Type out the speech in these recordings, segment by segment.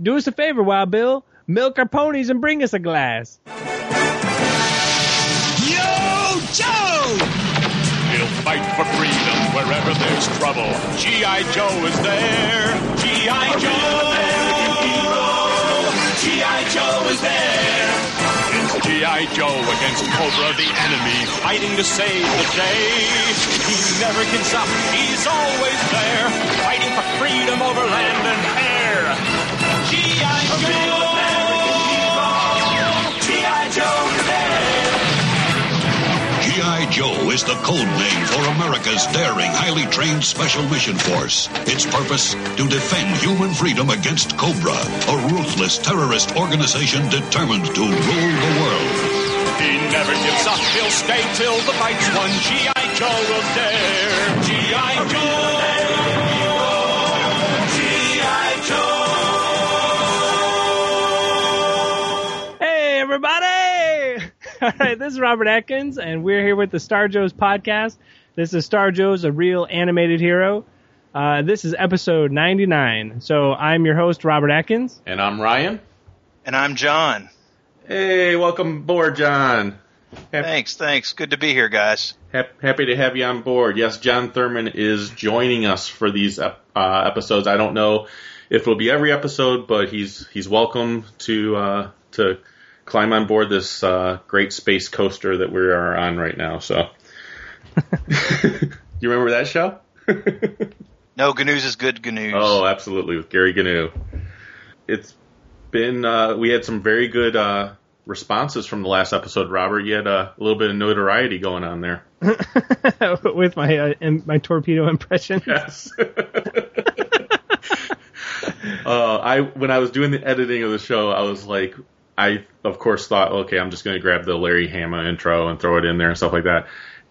Do us a favor, Wild Bill. Milk our ponies and bring us a glass. Yo, Joe! He'll fight for freedom wherever there's trouble. G.I. Joe is there. G.I. Joe! G.I. Joe is there. It's G.I. Joe against Cobra, the enemy, fighting to save the day. He never gives up. He's always there, fighting for freedom over land and air. G.I. Joe! Is the code name for America's daring, highly trained Special Mission Force. Its purpose? To defend human freedom against Cobra, a ruthless terrorist organization determined to rule the world. He never gives up. He'll stay till the fight's won. G.I. Joe will dare. G.I. Joe. Everybody! All right, this is Robert Atkins, and we're here with the Star Joe's podcast. This is Star Joe's, a real animated hero. Uh, this is episode 99. So I'm your host, Robert Atkins. And I'm Ryan. And I'm John. Hey, welcome aboard, John. Hap- Thanks, thanks. Good to be here, guys. hap- happy to have you on board. Yes, John Thurman is joining us for these uh, episodes. I don't know if it'll be every episode, but he's he's welcome to uh, to climb on board this uh, great space coaster that we are on right now. So, you remember that show? No, Gnu's is good Gnu's. Oh, absolutely, with Gary Gnu. It's been uh, we had some very good uh, responses from the last episode. Robert, you had uh, a little bit of notoriety going on there. with my uh, im- my torpedo impression. Yes. uh, I when I was doing the editing of the show, I was like, I of course thought, okay, I'm just going to grab the Larry Hama intro and throw it in there and stuff like that.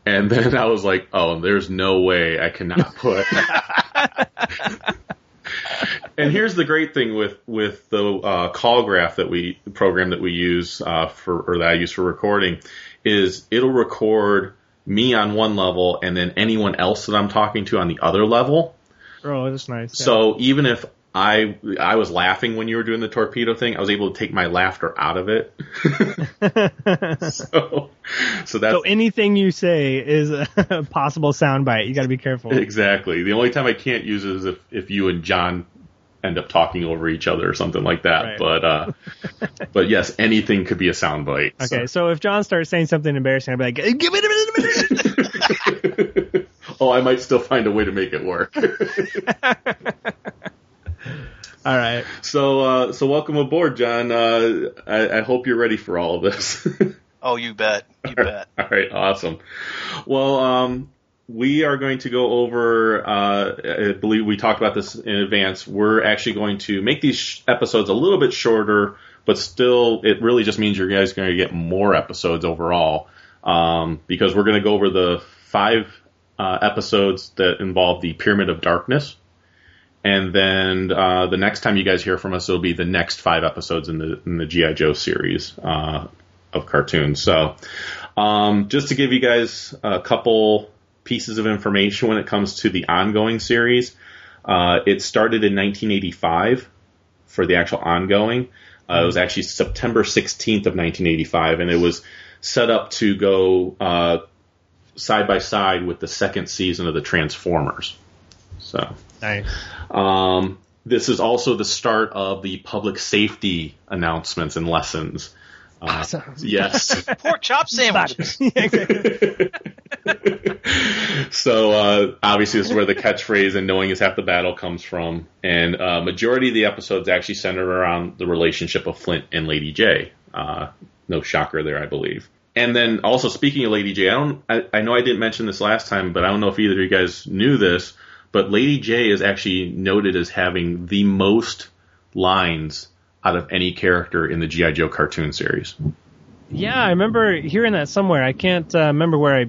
And then I was like, oh, there's no way I cannot put. and here's the great thing with with the uh, call graph that we program that we use uh, for or that I use for recording is it'll record me on one level and then anyone else that I'm talking to on the other level. Oh, that's nice. yeah. So even if I I was laughing when you were doing the torpedo thing, I was able to take my laughter out of it. so so that's So anything you say is a possible soundbite. You got to be careful. exactly the only time I can't use it is if if you and John end up talking over each other or something like that. Right. But uh but yes, anything could be a soundbite. Okay, so if John starts saying something embarrassing, I'll be like, "Give it a minute." oh, I might still find a way to make it work. All right. so uh so welcome aboard, John. Uh I, I hope you're ready for all of this. Oh, you bet. You bet. All right, awesome. Well, um, we are going to go over. Uh, I believe we talked about this in advance. We're actually going to make these sh- episodes a little bit shorter, but still, it really just means you guys are going to get more episodes overall um, because we're going to go over the five uh, episodes that involve the Pyramid of Darkness. And then uh, the next time you guys hear from us, it'll be the next five episodes in the in the GI Joe series uh, of cartoons. So, um, just to give you guys a couple pieces of information when it comes to the ongoing series, uh, it started in 1985 for the actual ongoing. Uh, it was actually September 16th of 1985, and it was set up to go uh, side by side with the second season of the Transformers. So. Nice. Um, this is also the start of the public safety announcements and lessons. Uh, Awesome. yes. Pork chop sandwiches. So uh, obviously, this is where the catchphrase "and knowing is half the battle" comes from, and uh, majority of the episodes actually centered around the relationship of Flint and Lady Jaye. Uh, no shocker there, I believe. And then also speaking of Lady Jaye, I don't, I, I know I didn't mention this last time, but I don't know if either of you guys knew this, but Lady Jaye is actually noted as having the most lines out of any character in the GI Joe cartoon series. Yeah, I remember hearing that somewhere. I can't uh, remember where I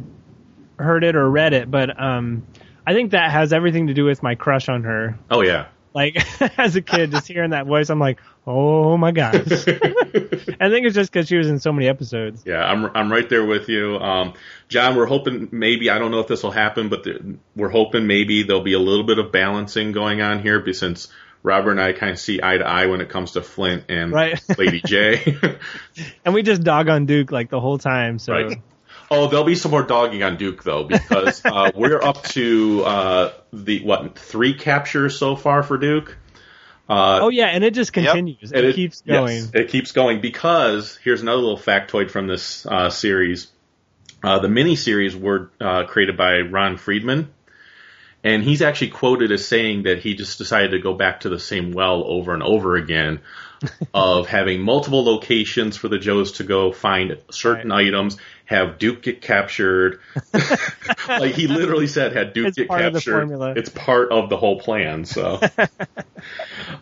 heard it or read it, but um, I think that has everything to do with my crush on her. Oh yeah, Like as a kid, just hearing that voice, I'm like, oh my gosh. I think it's just because she was in so many episodes. Yeah, I'm I'm right there with you, um, John. We're hoping maybe I don't know if this will happen, but the, we're hoping maybe there'll be a little bit of balancing going on here, since Robert and I kind of see eye to eye when it comes to Flint and Right. Lady Jaye. And we just dog on Duke like the whole time. So Right. Oh, there'll be some more dogging on Duke though, because uh, we're up to uh, the what three captures so far for Duke. Uh, oh yeah, and it just continues. and It, keeps yes, going. it keeps going because here's another little factoid from this uh, series. Uh, the miniseries were uh, created by Ron Friedman, and he's actually quoted as saying that he just decided to go back to the same well over and over again, of having multiple locations for the Joes to go find certain items, have Duke get captured. like he literally said, had Duke It's get part of the captured, formula. it's part of the whole plan. So.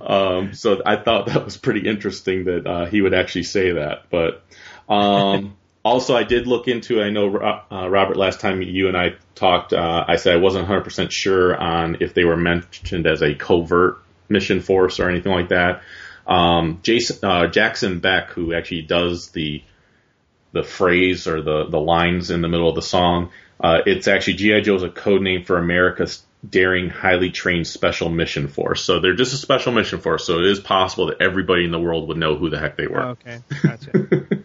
Um, so I thought that was pretty interesting that uh, he would actually say that. But um, also, I did look into. I know uh, Robert. Last time you and I talked, uh, I said I wasn't 100 percent sure on if they were mentioned as a covert mission force or anything like that. Um, Jason uh, Jackson Beck, who actually does the the phrase or the the lines in the middle of the song, uh, it's actually GI Joe is a code name for America's daring, highly trained special mission force. So they're just a special mission force. So it is possible that everybody in the world would know who the heck they were. Oh, okay, gotcha.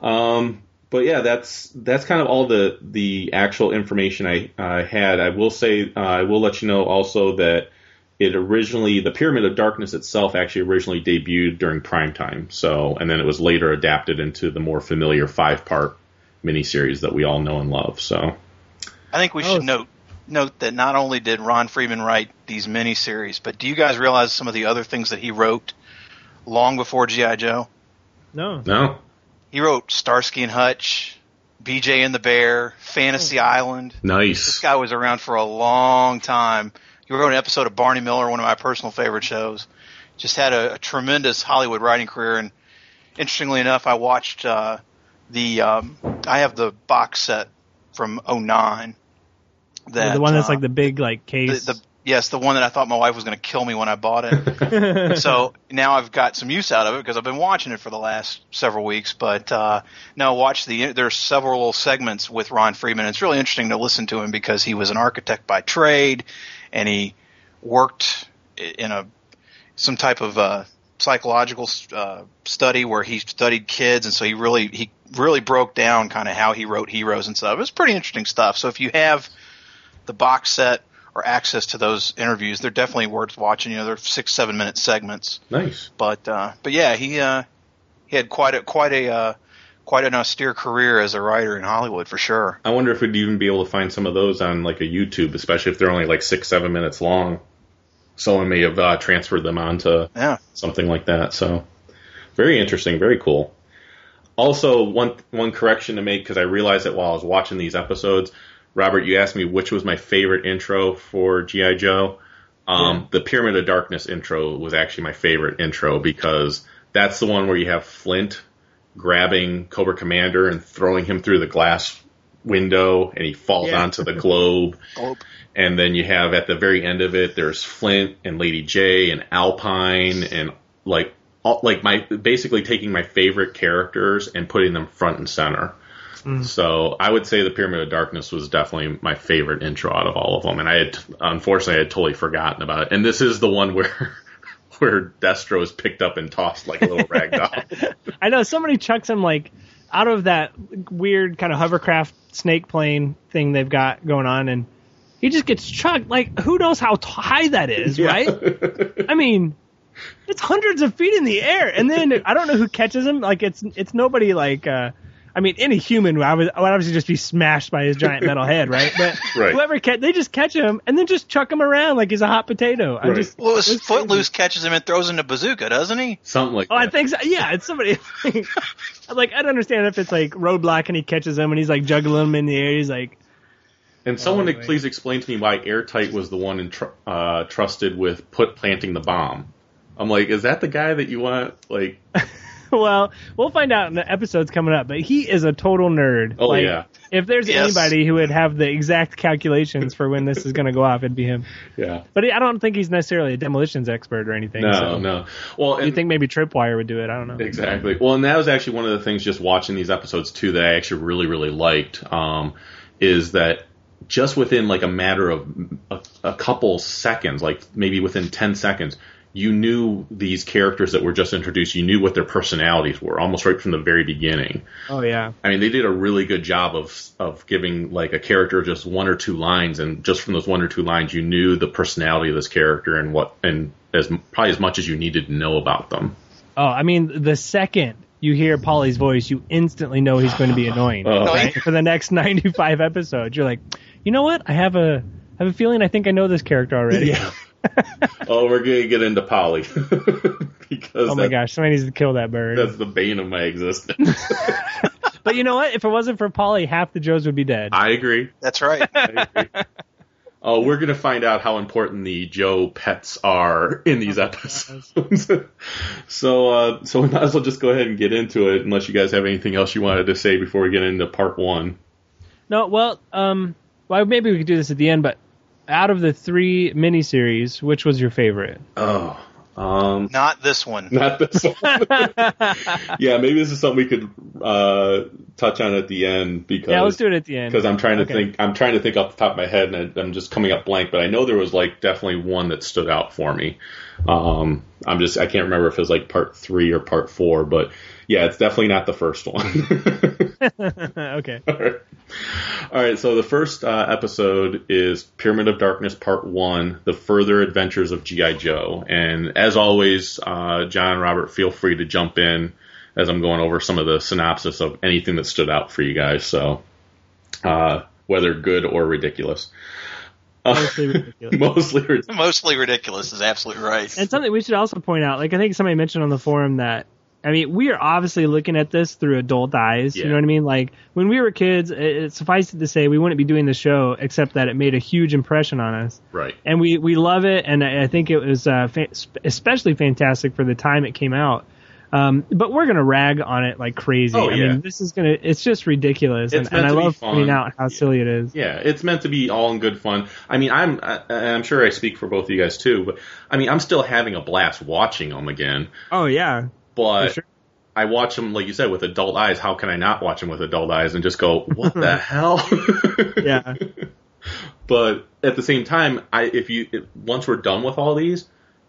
Um, but yeah, that's that's kind of all the the actual information I I had. I will say uh, I will let you know also that it originally the Pyramid of Darkness itself actually originally debuted during prime time. So and then it was later adapted into the more familiar five part miniseries that we all know and love. So I think we Oh. should note note that not only did Ron Friedman write these miniseries, but do you guys realize some of the other things that he wrote long before GI Joe? No, no, He wrote Starsky and Hutch, BJ and the Bear, Fantasy oh. Island. Nice. This guy was around for a long time. He wrote an episode of Barney Miller, one of my personal favorite shows. Just had a, a tremendous Hollywood writing career, and interestingly enough, I watched uh, the. Um, I have the box set from '09. That the one that's uh, like the big like case. the yes, the one that I thought my wife was going to kill me when I bought it. so now I've got some use out of it because I've been watching it for the last several weeks. But uh, no, watch the. There's several segments with Ron Friedman. It's really interesting to listen to him because he was an architect by trade, and he worked in a some type of uh, psychological uh, study where he studied kids, and so he really he really broke down kind of how he wrote heroes and stuff. It was pretty interesting stuff. So if you have the box set or access to those interviews, they're definitely worth watching. You know, they're six, seven minute segments. Nice. But uh, but yeah, he uh, he had quite a quite a uh, quite an austere career as a writer in Hollywood for sure. I wonder if we'd even be able to find some of those on like a YouTube, especially if they're only like six, seven minutes long. Someone may have uh, transferred them onto Yeah. something like that. So very interesting, very cool. Also, one one correction to make because I realized that while I was watching these episodes, Robert, you asked me which was my favorite intro for GI Joe. Um, The Pyramid of Darkness intro was actually my favorite intro because that's the one where you have Flint grabbing Cobra Commander and throwing him through the glass window, and he falls Yeah. onto the globe. Globe. And then you have at the very end of it, there's Flint and Lady Jaye and Alpine and like all, like my basically taking my favorite characters and putting them front and center. Mm. So I would say the Pyramid of Darkness was definitely my favorite intro out of all of them, and I had unfortunately I had totally forgotten about it. And this is the one where where Destro is picked up and tossed like a little rag doll. I know somebody chucks him like out of that weird kind of hovercraft snake plane thing they've got going on, and he just gets chucked. Like who knows how t- high that is, right? I mean, it's hundreds of feet in the air, and then I don't know who catches him. Like it's it's nobody like. uh I mean, any human would obvi- would obviously just be smashed by his giant metal head, right? But Right. whoever catch, they just catch him and then just chuck him around like he's a hot potato. I Right. just Well, his it's crazy. Footloose catches him and throws him to bazooka, doesn't he? Something like Oh, I think so. Yeah, it's somebody. like I don't understand if it's like roadblock and he catches him and he's like juggling him in the air. He's like, And someone Oh, please explain to me why Airtight was the one entr- uh, trusted with put planting the bomb. I'm like, is that the guy that you want? Like, well, we'll find out in the episodes coming up. But he is a total nerd. Oh, Like, yeah. If there's Yes. anybody who would have the exact calculations for when this is going to go off, it'd be him. yeah, But he, I don't think he's necessarily a demolitions expert or anything. no, so. no. Well, You think maybe Tripwire would do it? I don't know. Exactly. Well, and that was actually one of the things just watching these episodes too that I actually really, really liked. Um, is that just within like a matter of a, a couple seconds, like maybe within 10 seconds, you knew these characters that were just introduced. You knew what their personalities were almost right from the very beginning. Oh yeah. I mean, they did a really good job of of giving like a character just one or two lines, and just from those one or two lines, you knew the personality of this character and what and as probably as much as you needed to know about them. Oh, I mean, the second you hear Polly's voice, you instantly know he's going to be annoying. Oh. right? For the next 95 episodes, you're like, you know what? I have a I have a feeling I think I know this character already. Yeah. oh, we're gonna get into Polly because Oh my that- gosh, somebody needs to kill that bird. that's the bane of my existence. But you know what? If it wasn't for Polly, half the Joes would be dead. I agree. That's right. I agree. Oh, we're gonna find out how important the Joe pets are in these episodes. so, uh, so we might as well just go ahead and get into it, unless you guys have anything else you wanted to say before we get into part one. No, well, um, well, maybe we could do this at the end. But out of the three miniseries, which was your favorite? Oh, um, Not this one. not this one. yeah, maybe this is something we could uh, touch on at the end because Yeah, let's do it at the end. because I'm trying to Okay. think. I'm trying to think off the top of my head, and I- I'm just coming up blank. But I know there was like definitely one that stood out for me. Um, I'm just I can't remember if it was like part three or part four, but yeah, it's definitely not the first one. okay. All right. All right, so the first uh, episode is Pyramid of Darkness Part 1 The Further Adventures of G.I. Joe. And as always, uh, John and Robert, feel free to jump in as I'm going over some of the synopsis of anything that stood out for you guys. So, uh, whether good or ridiculous. Mostly ridiculous. Mostly ridiculous. Mostly ridiculous is absolutely right. And something we should also point out, like I think somebody mentioned on the forum that I mean, we are obviously looking at this through adult eyes. You know what I mean? Like when we were kids, it, it suffice it to say we wouldn't be doing the show except that it made a huge impression on us, Right. and we we love it. And I I think it was uh, fa- especially fantastic for the time it came out. Um, but we're gonna rag on it like crazy. Oh, I mean, this is gonna it's just ridiculous, It's and, and meant I be love fun. pointing out how silly it is. Yeah, it's meant to be all in good fun. I mean, I'm I, I'm sure I speak for both of you guys too, but I mean, I'm still having a blast watching them again. Oh yeah, But sure. I watch them, like you said, with adult eyes. How can I not watch them with adult eyes and just go, what the hell? yeah. But at the same time, I if you if, once we're done with all these,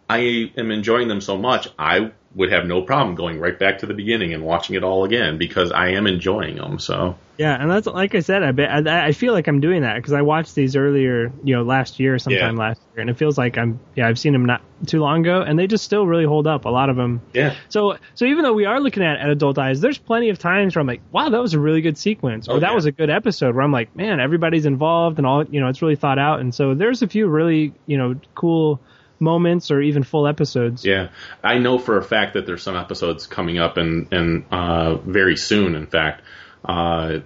I am enjoying them so much. I would have no problem going right back to the beginning and watching it all again because I am enjoying them. So Yeah, and that's like I said. I bet I, I feel like I'm doing that because I watched these earlier, you know, last year, sometime Yeah. last year, and it feels like I'm. Yeah, I've seen them not too long ago, and they just still really hold up. A lot of them. yeah, So, so even though we are looking at at adult eyes, there's plenty of times where I'm like, wow, that was a really good sequence, or Oh, that yeah. was a good episode. Where I'm like, man, everybody's involved, and all, you know, it's really thought out. And so there's a few really, you know, cool moments or even full episodes. yeah. I know for a fact that there's some episodes coming up and and uh, very soon. In fact. Uh,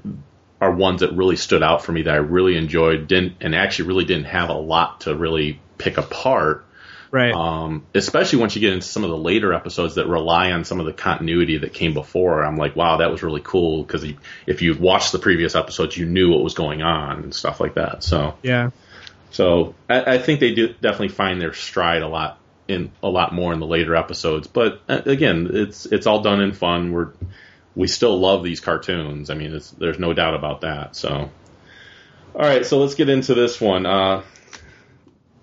are ones that really stood out for me that I really enjoyed, didn't and actually really didn't have a lot to really pick apart. Right. um, especially once you get into some of the later episodes that rely on some of the continuity that came before. I'm like, wow, that was really cool because if you watched the previous episodes, you knew what was going on and stuff like that. So, yeah. So I, I think they do definitely find their stride a lot in a lot more in the later episodes. But uh, again, it's it's all done in fun. We're we still love these cartoons. I mean, there's no doubt about that. So, all right, so let's get into this one. Uh,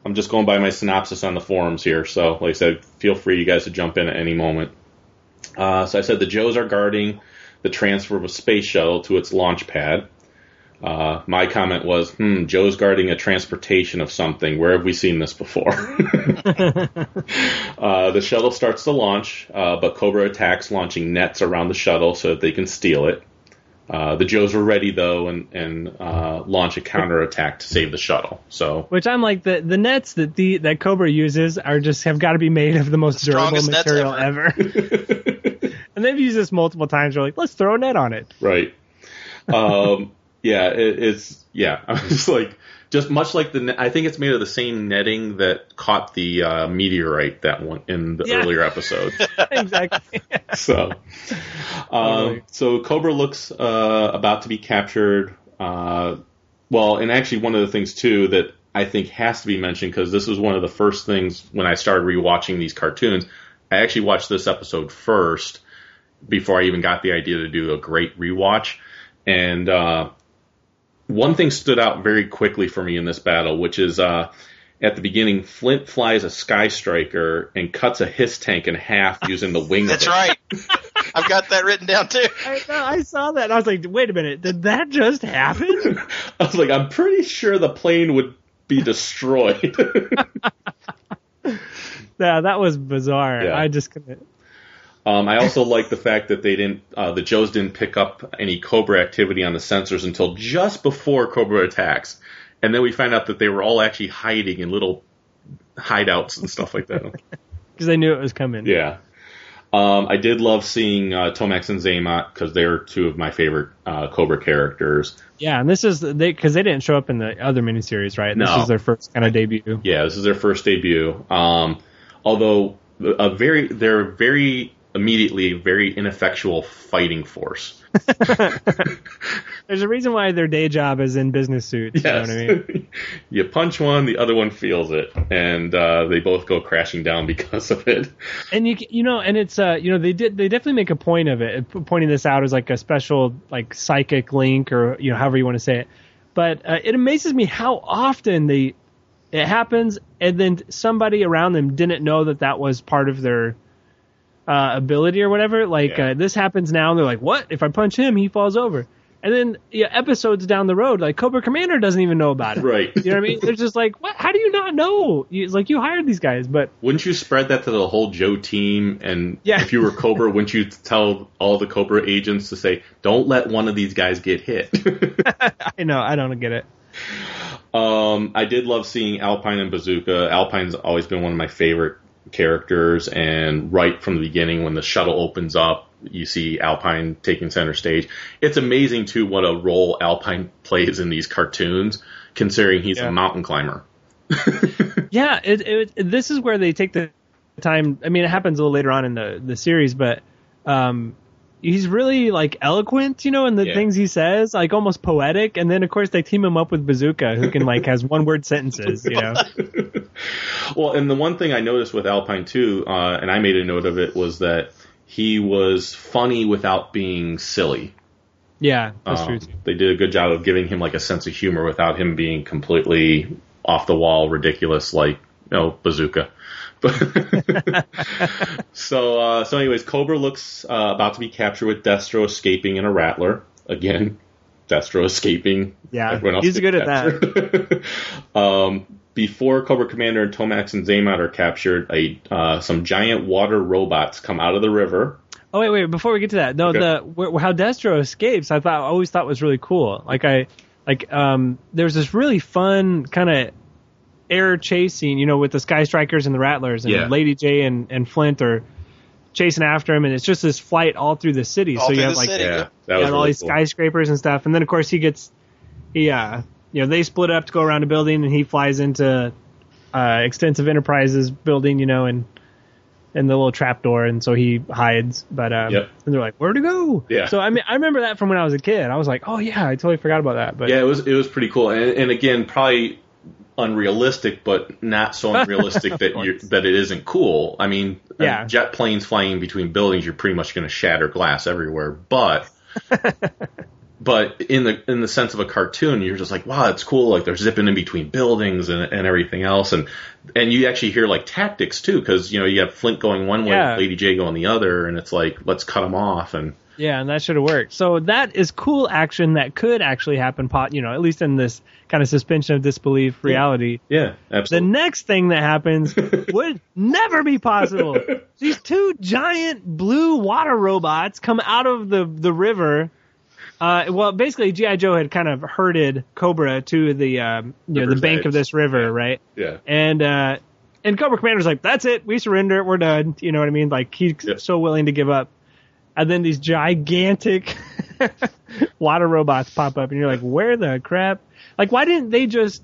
I'm just going by my synopsis on the forums here. So, like I said, feel free you guys to jump in at any moment. Uh, so I said the Joes are guarding the transfer of a space shuttle to its launch pad. Uh, my comment was, hmm, Joe's guarding a transportation of something. Where have we seen this before? uh, the shuttle starts to launch, uh, but Cobra attacks, launching nets around the shuttle so that they can steal it. Uh, the Joes are ready though, and, and uh, launch a counterattack to save the shuttle. So Which I'm like the the nets that the that Cobra uses are just have got to be made of the most durable material ever. ever. and they've used this multiple times. They're like, let's throw a net on it. right, um, yeah, it, it's yeah. I was like, just much like the, net- I think it's made of the same netting that caught the uh, meteorite that one in the Yeah. earlier episode. exactly. so, um, so Cobra looks uh, about to be captured. Uh, well, and actually, one of the things too that I think has to be mentioned because this was one of the first things when I started rewatching these cartoons. I actually watched this episode first before I even got the idea to do a great rewatch. And uh, one thing stood out very quickly for me in this battle, which is uh, at the beginning, Flint flies a Sky Striker and cuts a Hiss tank in half using the wing. That's right. I've got that written down too. I, I saw that. And I was like, wait a minute, did that just happen? I was like, I'm pretty sure the plane would be destroyed. yeah, that was bizarre. Yeah. I just couldn't. Um, I also like the fact that they didn't, uh, the Joes didn't pick up any Cobra activity on the sensors until just before Cobra attacks, and then we find out that they were all actually hiding in little hideouts and stuff like that. Because they knew it was coming. yeah. Um, I did love seeing uh, Tomax and Xamot because they're two of my favorite uh, Cobra characters. Yeah, and this is they because they didn't show up in the other miniseries, right? This is their first kind of debut. Yeah, this is their first debut. Um, although a very, they're very immediately a very ineffectual fighting force. There's a reason why their day job is in business suits. Yes. You know what I mean? you punch one, the other one feels it, and uh, they both go crashing down because of it. And you you know, and it's uh you know they did they definitely make a point of it, pointing this out as like a special like psychic link or you know however you want to say it. But uh, it amazes me how often they it happens, and then somebody around them didn't know that that was part of their uh, ability or whatever. Like Yeah. uh, this happens now, and they're like, "What? If I punch him, he falls over." And then yeah, episodes down the road, like Cobra Commander doesn't even know about it. Right. You know what I mean? They're just like, "What? How do you not know?" It's like you hired these guys, but Wouldn't you spread that to the whole Joe team? And Yeah. if you were Cobra, wouldn't you tell all the Cobra agents to say, "Don't let one of these guys get hit"? I know I don't get it. Um, I did love seeing Alpine and Bazooka. Alpine's always been one of my favorite characters, and right from the beginning, when the shuttle opens up, you see Alpine taking center stage. It's amazing too what a role Alpine plays in these cartoons, considering he's Yeah. a mountain climber. Yeah, it, it, this is where they take the time. I mean, it happens a little later on in the the series, but um, he's really like eloquent, you know, in the Yeah. things he says, like almost poetic. And then of course they team him up with Bazooka, who can like has one word sentences, you know. Well, and the one thing I noticed with Alpine too, uh, and I made a note of it, was that he was funny without being silly. Yeah, that's Um, true. Too. They did a good job of giving him like a sense of humor without him being completely off the wall, ridiculous, like you know Bazooka. But so uh, so anyways, Cobra looks uh, about to be captured with Destro escaping in a Rattler again. Destro escaping. Yeah, Everyone else he's good at that. um, before Cobra Commander and Tomax and Xamot are captured, a uh, some giant water robots come out of the river. Oh wait, wait. Before we get to that, no, Okay. the where, how Destro escapes, I thought I always thought was really cool. Like I, like um, there's this really fun kind of air chase scene, you know, with the Sky Strikers and the Rattlers, and Yeah. Lady Jaye and, and Flint are chasing after him, and it's just this flight all through the city. All so you have like city. Yeah, Yeah. that you was have all these cool. skyscrapers and stuff, and then of course he gets, he uh, you know, they split up to go around a building, and he flies into uh, Extensive Enterprises building, you know, and and the little trap door, and so he hides. But um, Yep. and they're like, "Where'd he go?" Yeah. So I mean, I remember that from when I was a kid. I was like, "Oh yeah, I totally forgot about that." But Yeah, it was it was pretty cool, and, and again, probably unrealistic, but not so unrealistic that you that it isn't cool. I mean, Yeah. jet planes flying between buildings, you're pretty much going to shatter glass everywhere. But but in the in the sense of a cartoon, you're just like, wow, it's cool. Like they're zipping in between buildings and, and everything else, and and you actually hear like tactics too, because you know you have Flint going one way, Yeah. Lady Jaye going the other, and it's like let's cut them off and. Yeah, and that should have worked. So that is cool action that could actually happen. Pot, you know, at least in this kind of suspension of disbelief reality. Yeah, The absolutely. The next thing that happens would never be possible. These two giant blue water robots come out of the the river. Uh, well, basically, GI Joe had kind of herded Cobra to the um, you know the bank edge. of this river, right? yeah. And uh, and Cobra Commander's like, "That's it, we surrender, we're done." You know what I mean? Like he's Yep. so willing to give up. And then these gigantic water robots pop up, and you're like, "Where the crap?" Like, why didn't they just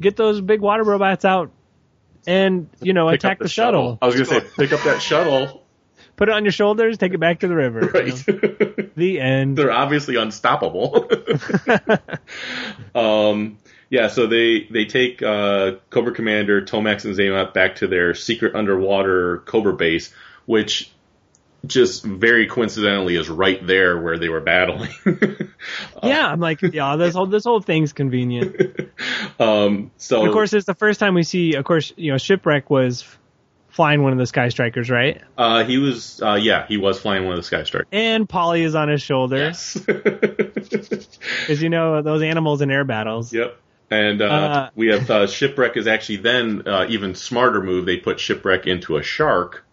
get those big water robots out and you know Pick attack the, shuttle? I was gonna say, pick up that shuttle. Put it on your shoulders, take it back to the river. you Right. know? The end. They're obviously unstoppable. um, yeah, so they they take uh, Cobra Commander, Tomax, and Xamot back to their secret underwater Cobra base, which just very coincidentally is right there where they were battling. yeah, I'm like, yeah, this whole this whole thing's convenient. Um, so And of course, it's the first time we see. Of course, you know, shipwreck was flying one of the Sky Strikers, right? uh, he was, uh, yeah, he was flying one of the Sky Strikers. And Polly is on his shoulder Yes. because you know those animals in air battles. Yep. And uh, Uh, we have uh, shipwreck is actually then uh, even smarter move. They put shipwreck into a shark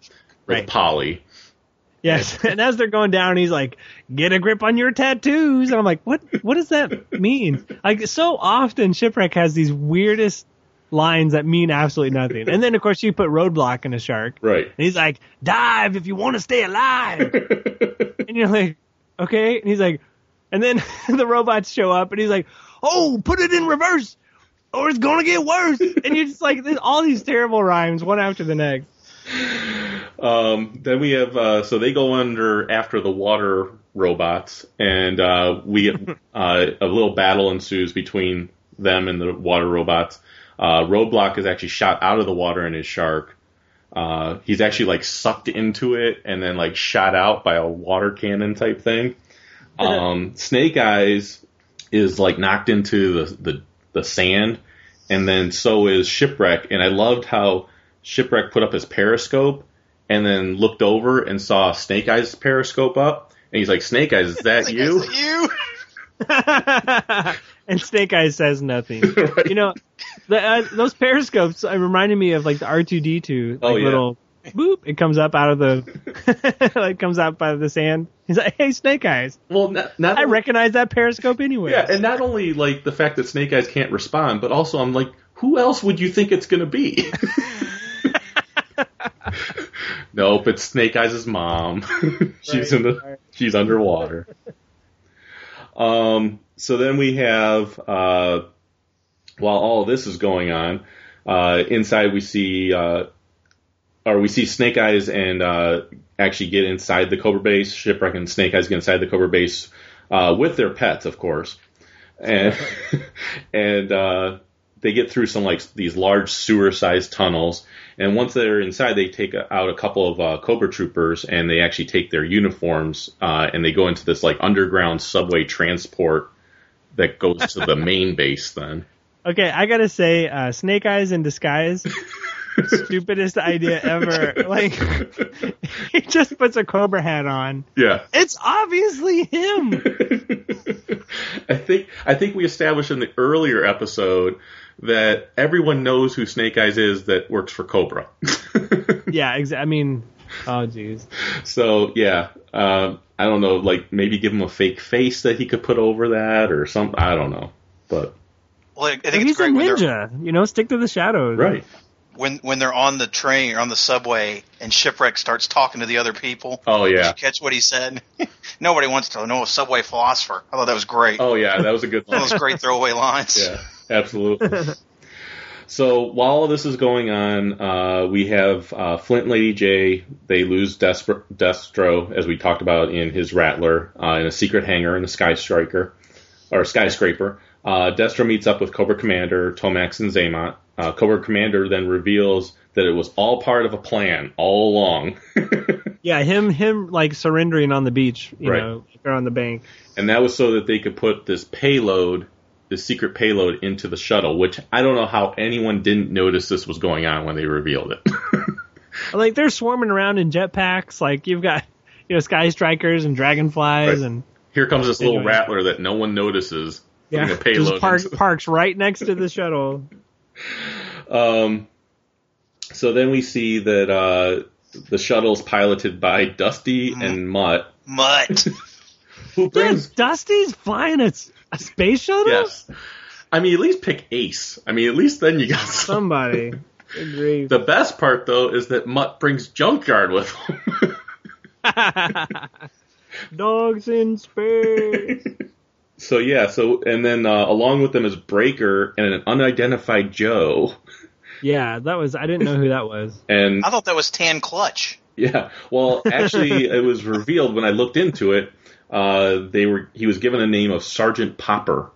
with Right. Polly. Yes, and as they're going down, he's like, "Get a grip on your tattoos," and I'm like, "What? What does that mean?" Like so often, shipwreck has these weirdest lines that mean absolutely nothing. And then of course you put roadblock in a shark, Right. and he's like, "Dive if you want to stay alive," and you're like, "Okay," and he's like, and then the robots show up, and he's like, "Oh, put it in reverse." Or it's gonna get worse, and you're just like there's all these terrible rhymes, one after the next. Um, then we have uh, so they go under after the water robots, and uh, we uh, a little battle ensues between them and the water robots. Uh, Roadblock is actually shot out of the water in his shark. Uh, he's actually like sucked into it and then like shot out by a water cannon type thing. Um, Snake Eyes is like knocked into the, the the sand, and then so is Shipwreck. And I loved how Shipwreck put up his periscope and then looked over and saw Snake Eyes periscope up, and he's like, "Snake Eyes, is that you?" You? and Snake Eyes says nothing. Right. You know, the, uh, those periscopes uh, reminded me of like the R two D two, like Oh, yeah. little boop. It comes up out of the, like comes out by the sand. He's like, "Hey, Snake Eyes, Well, not, not I recognize that periscope anyway." Yeah, and not only like the fact that Snake Eyes can't respond, but also I'm like, who else would you think it's gonna be? nope, it's Snake Eyes' mom. she's in the she's underwater. Um, so then we have uh, while all this is going on, uh, inside we see uh, or we see Snake Eyes and uh, actually get inside the Cobra base. Shipwreck and Snake Eyes get inside the Cobra base uh, with their pets, of course, and and uh, they get through some like these large sewer-sized tunnels. And once they're inside, they take out a couple of uh, Cobra troopers, and they actually take their uniforms uh, and they go into this like underground subway transport that goes to the main base. Then Okay, I gotta say, uh, Snake Eyes in disguise. Stupidest idea ever. Like, he just puts a Cobra hat on. yeah. It's obviously him. I think I think we established in the earlier episode that everyone knows who Snake Eyes is that works for Cobra. Yeah, exa- I mean, oh jeez. so yeah, um, I don't know, like maybe give him a fake face that he could put over that or something. I don't know, but Well, I think it's He's a great when ninja. You know, stick to the shadows. right. when when they're on the train or on the subway and shipwreck starts talking to the other people. Oh Did yeah. you catch what he said? Nobody wants to know a subway philosopher. I thought that was great. Oh yeah, that was a good One one. of those great throwaway lines. Yeah, absolutely. so while all this is going on, uh, we have uh, Flint and Lady Jaye. They lose Destro, Destro, as we talked about in his Rattler, uh, in a secret hangar in the Sky Striker or skyscraper. Uh, Destro meets up with Cobra Commander Tomax and Xamot. Uh, Cobra Commander then reveals that it was all part of a plan all along, Yeah, him, him, like surrendering on the beach. You Right. know, or on the bank. and that was so that they could put this payload, this secret payload, into the shuttle. Which I don't know how anyone didn't notice this was going on when they revealed it. Like they're swarming around in jetpacks. Like you've got, you know, sky strikers and dragonflies Right. and Here comes this little Anyway. rattler that no one notices. yeah, putting a payload just park, into- parks right next to the shuttle. Um, so then we see that uh, the shuttle's piloted by Dusty Mm-hmm. and Mutt, Mutt. who Yeah, brings Dusty's flying a, s- a space shuttle. yes. I mean, at least pick Ace. I mean, at least then you got. Somebody. Good. The best part though is that Mutt brings Junkyard with him. Dogs in space. so yeah, so and then uh, along with them is Breaker and an unidentified Joe. yeah, that was. I didn't know who that was. And I thought that was Tan Clutch. Yeah, well, actually, it was revealed when I looked into it. Uh, they were he was given a name of Sergeant Popper,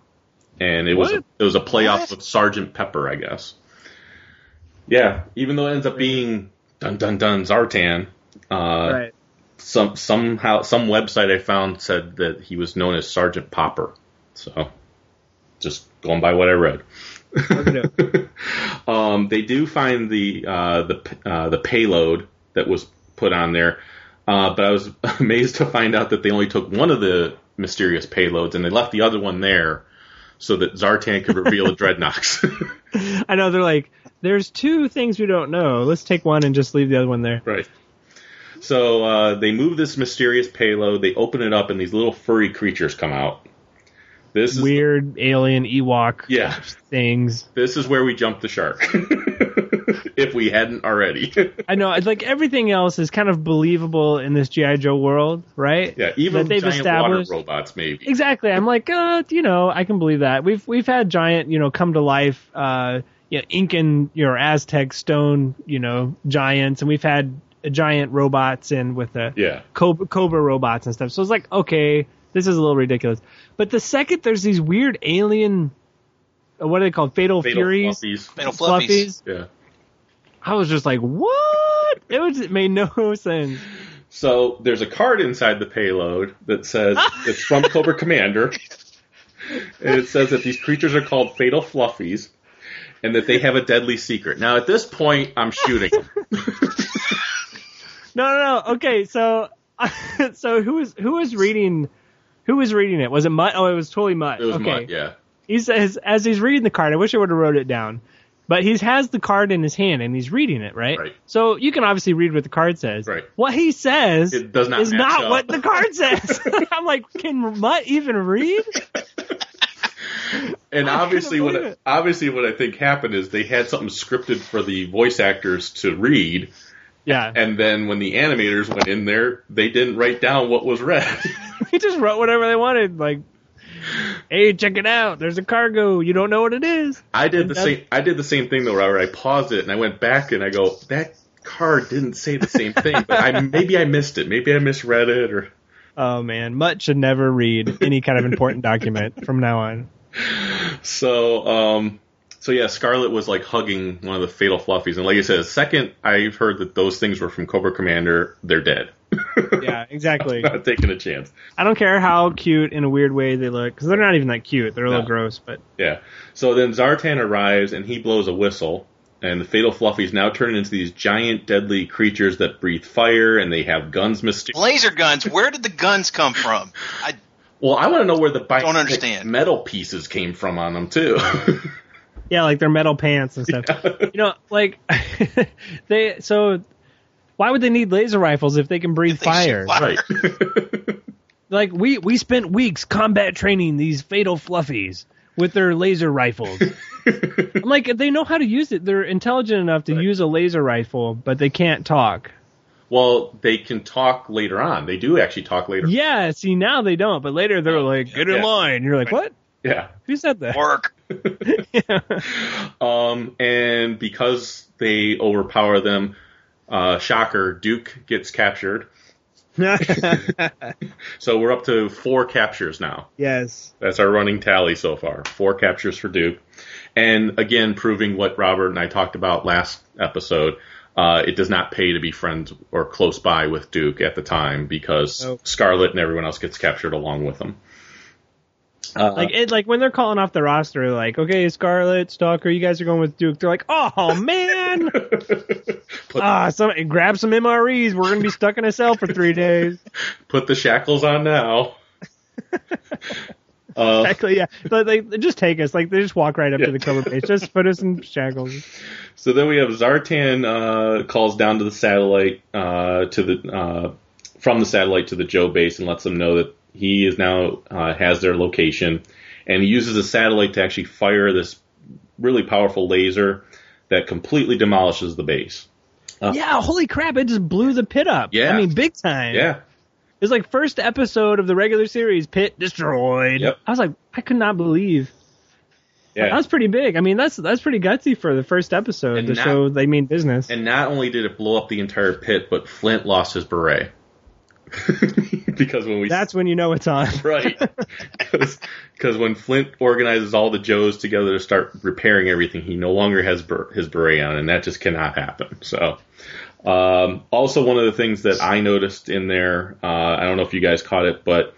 and it was What? it was a play off What? with Sergeant Pepper, I guess. Yeah, even though it ends up being dun dun dun Zartan. Uh, right. some somehow some website I found said that he was known as Sergeant Popper. So just going by what I read. um, they do find the uh, the uh, the payload that was put on there, uh, but I was amazed to find out that they only took one of the mysterious payloads and they left the other one there so that Zartan could reveal the dreadnoks. I know they're like, there's two things we don't know. Let's take one and just leave the other one there. right. So uh, they move this mysterious payload. They open it up, and these little furry creatures come out. This is Weird alien Ewok Yeah. things. this is where we jump the shark. if we hadn't already. I know, it's like everything else is kind of believable in this GI Joe world, right? yeah, even That they've giant water established. robots, maybe. Exactly. I'm like, uh, you know, I can believe that. We've we've had giant, you know, come to life, uh, you know, Incan, you know, Aztec stone, you know, giants, and we've had giant robots and with the Yeah. cobra, cobra robots and stuff. So it's like, okay, this is a little ridiculous. But the second there's these weird alien, uh, what are they called? Fatal, Fatal Furies, fluffies. Fatal fluffies. Yeah. I was just like, what? It was it made no sense. So there's a card inside the payload that says it's from Cobra Commander, and it says that these creatures are called Fatal Fluffies, and that they have a deadly secret. Now at this point, I'm shooting. No, no, no. Okay, so so who was who was reading? Who was reading it? Was it Mutt? Oh, it was totally Mutt. It was okay. Mutt, yeah. He says as he's reading the card. I wish I would have wrote it down. But he has the card in his hand and he's reading it, right? Right. So you can obviously read what the card says. Right. What he says It does not is not up. what the card says. I'm like, can Mutt even read? And obviously, what it. obviously what I think happened is they had something scripted for the voice actors to read, Yeah. and then when the animators went in there, they didn't write down what was read. he just wrote whatever they wanted. Like, hey, check it out. There's a cargo. You don't know what it is. I did the same. I did the same thing though, Robert. I paused it and I went back and I go, that card didn't say the same thing, but I maybe I missed it. Maybe I misread it, or Oh man, Mutt should never read any kind of important document from now on. so. Um, so yeah, Scarlet was like hugging one of the fatal fluffies, and like I said, second I've heard that those things were from Cobra Commander, they're dead. Yeah, exactly. Not taking a chance. I don't care how cute in a weird way they look because they're not even that cute. They're a little No. gross, but Yeah. So then Zartan arrives and he blows a whistle, and the fatal fluffies now turn into these giant, deadly creatures that breathe fire and they have guns. Myster- Laser guns. Where did the guns come from? I well, I want to know where the bi- Don't understand. metal pieces came from on them too. yeah, like their metal pants and stuff. You know, like they. So why would they need laser rifles if they can breathe They fire? fire. right. Like we we spent weeks combat training these fatal fluffies with their laser rifles. I'm like, they know how to use it. They're intelligent enough to use a laser rifle, but they can't talk. well, they can talk later on. They do actually talk later. Yeah, see now they don't, but later they're like, get in Yeah. line. You're like, what? Yeah. Who said that? Work. yeah. Um, and because they overpower them, uh, shocker, Duke gets captured. So we're up to four captures now. yes. That's our running tally so far. Four captures for Duke. And again, proving what Robert and I talked about last episode. Uh, it does not pay to be friends or close by with Duke at the time because Nope. Scarlet and everyone else gets captured along with him. Uh, Like it, like when they're calling off the roster, like, okay, Scarlet, Stalker, you guys are going with Duke. They're like, oh man, ah, some grab some MREs. We're gonna be stuck in a cell for three days. put the shackles on now. uh, Exactly, yeah. But like, they just take us. Like they just walk right up Yeah. to the cover base. Just put us in shackles. So then we have Zartan uh, calls down to the satellite uh, to the uh, from the satellite to the Joe base and lets them know that he is now uh, has their location, and he uses a satellite to actually fire this really powerful laser that completely demolishes the base. Uh, Yeah, holy crap! It just blew the pit up. Yeah. I mean, big time. Yeah, It was like first episode of the regular series, pit destroyed. Yep. I was like, I could not believe. yeah. That was pretty big. I mean, that's that's pretty gutsy for the first episode And to not- show they mean business. And not only did it blow up the entire pit, but Flint lost his beret. because when we That's when you know it's on. right because when Flint organizes all the Joes together to start repairing everything, he no longer has his beret on, and that just cannot happen. So, Um, also, one of the things that I noticed in there, uh, I don't know if you guys caught it, but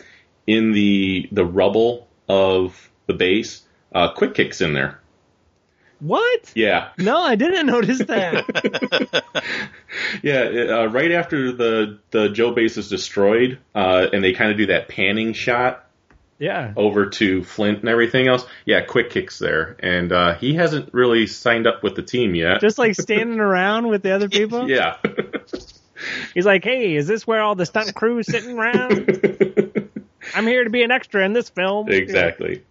in the the rubble of the base, uh, Quick Kick's in there. What? Yeah, No, I didn't notice that. yeah. Uh, right after the the Joe base is destroyed, uh, and they kind of do that panning shot yeah. over to Flint and everything else. Yeah, Quick Kick's there, and uh, he hasn't really signed up with the team yet. Just like standing around with the other people. yeah. He's like, "Hey, is this where all the stunt crew is sitting around? I'm here to be an extra in this film." Exactly.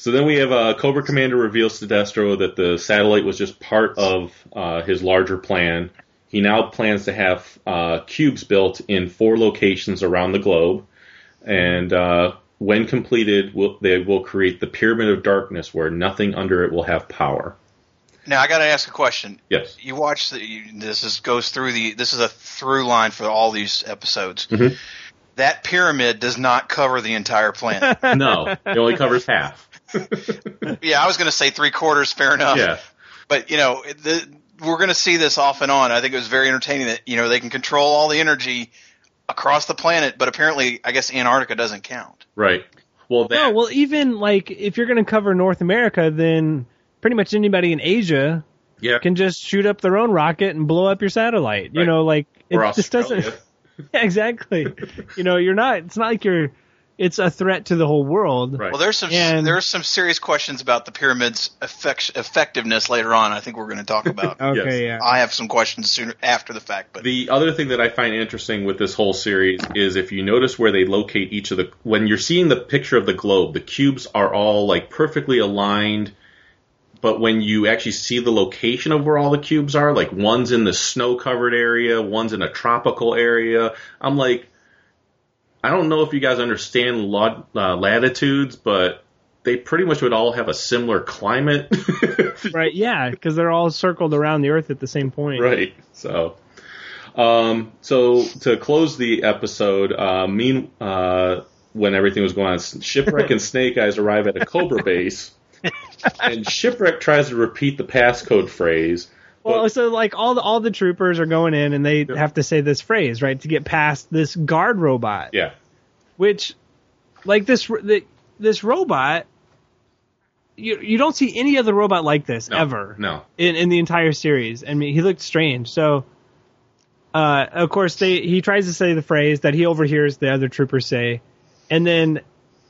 So then we have uh, Cobra Commander reveals to Destro that the satellite was just part of uh, his larger plan. He now plans to have uh, cubes built in four locations around the globe, and uh, when completed, will, they will create the Pyramid of Darkness, where nothing under it will have power. Now I got to ask a question. Yes. You watch the you, this is goes through the this is a through line for all these episodes. Mhm. That pyramid does not cover the entire planet. No, it only covers half. Yeah, I was going to say three quarters, fair enough. Yeah. But you know, the, we're going to see this off and on. I think it was very entertaining that you know they can control all the energy across the planet, but apparently, I guess Antarctica doesn't count. Right. Well, that, No, well, even like if you're going to cover North America, then pretty much anybody in Asia yeah. can just shoot up their own rocket and blow up your satellite. You know, like it or just doesn't. Yeah, exactly. you know, you're not. It's not like you're. It's a threat to the whole world. Right. Well, there's some And- there's some serious questions about the pyramid's effect, effectiveness later on. I think we're going to talk about. Okay. Yes. Yeah. I have some questions sooner after the fact, but The other thing that I find interesting with this whole series is if you notice where they locate each of the when you're seeing the picture of the globe, the cubes are all like perfectly aligned. But when you actually see the location of where all the cubes are, like one's in the snow covered area, one's in a tropical area, I'm like, I don't know if you guys understand lot, uh, latitudes, but they pretty much would all have a similar climate. Right. Yeah, because they're all circled around the Earth at the same point. Right. So, um, so to close the episode, uh, mean uh, when everything was going on, Shipwreck and Snake Eyes arrive at a Cobra base, and Shipwreck tries to repeat the passcode phrase. Well, but- so like all the all the troopers are going in and they have to say this phrase right to get past this guard robot. yeah, which like this the, this robot you you don't see any other robot like this no, ever No, in in the entire series. I mean, he looked strange. So uh of course they he tries to say the phrase that he overhears the other troopers say and then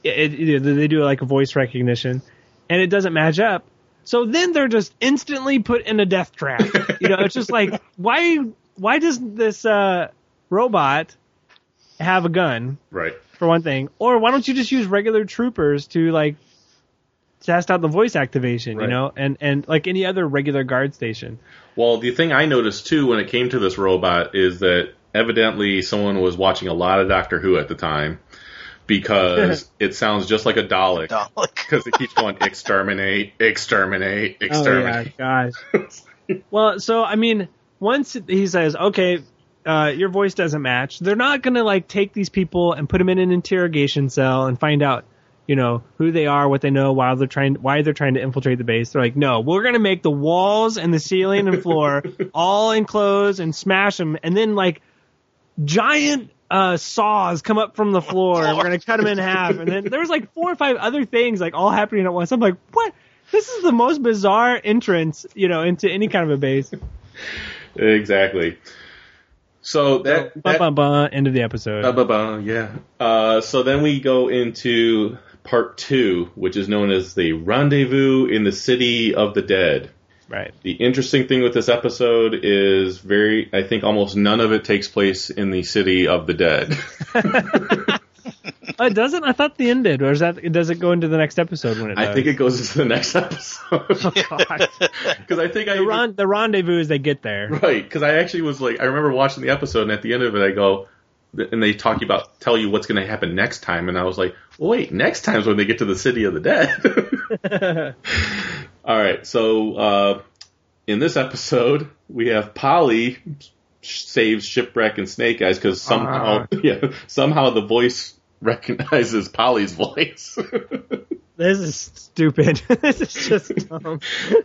it, it, they do like a voice recognition and it doesn't match up. So then they're just instantly put in a death trap. you know, it's just like why why does this uh robot have a gun? right. for one thing. Or why don't you just use regular troopers to like test out the voice activation, Right. you know, and and like any other regular guard station. Well, the thing I noticed too when it came to this robot is that evidently someone was watching a lot of Doctor Who at the time because it sounds just like a Dalek. Dalek. Because it keeps going exterminate, exterminate, exterminate. Oh exterminate. yeah, gosh. well, so I mean, once he says, "Okay, uh, your voice doesn't match," they're not gonna like take these people and put them in an interrogation cell and find out, you know, who they are, what they know, why they're trying, why they're trying to infiltrate the base. They're like, "No, we're gonna make the walls and the ceiling and floor all enclosed and smash them, and then like giant." Uh, saws come up from the floor and we're gonna cut them in half and then there was like four or five other things like all happening at once i'm like what this is the most bizarre entrance, you know, into any kind of a base. Exactly. So that, Bum, that bum, bum, end of the episode. Ba, ba, ba, yeah. Uh, so then we go into part two, which is known as the Rendezvous in the City of the Dead. Right. The interesting thing with this episode is very, I think almost none of it takes place in the City of the Dead. Oh, uh, it doesn't? I thought the end did. Or is that, does it go into the next episode when it does? I think it goes into the next episode. Oh, God. Because I think I the, even- ron- the rendezvous is they get there. Right, because I actually was like, I remember watching the episode, and at the end of it, I go, and they talk about, tell you what's going to happen next time, and I was like, wait, next time's when they get to the city of the dead. All right, so uh, in this episode, we have Polly saves Shipwreck and Snake Eyes because somehow, yeah, somehow the voice recognizes Polly's voice. This is stupid. this is just dumb.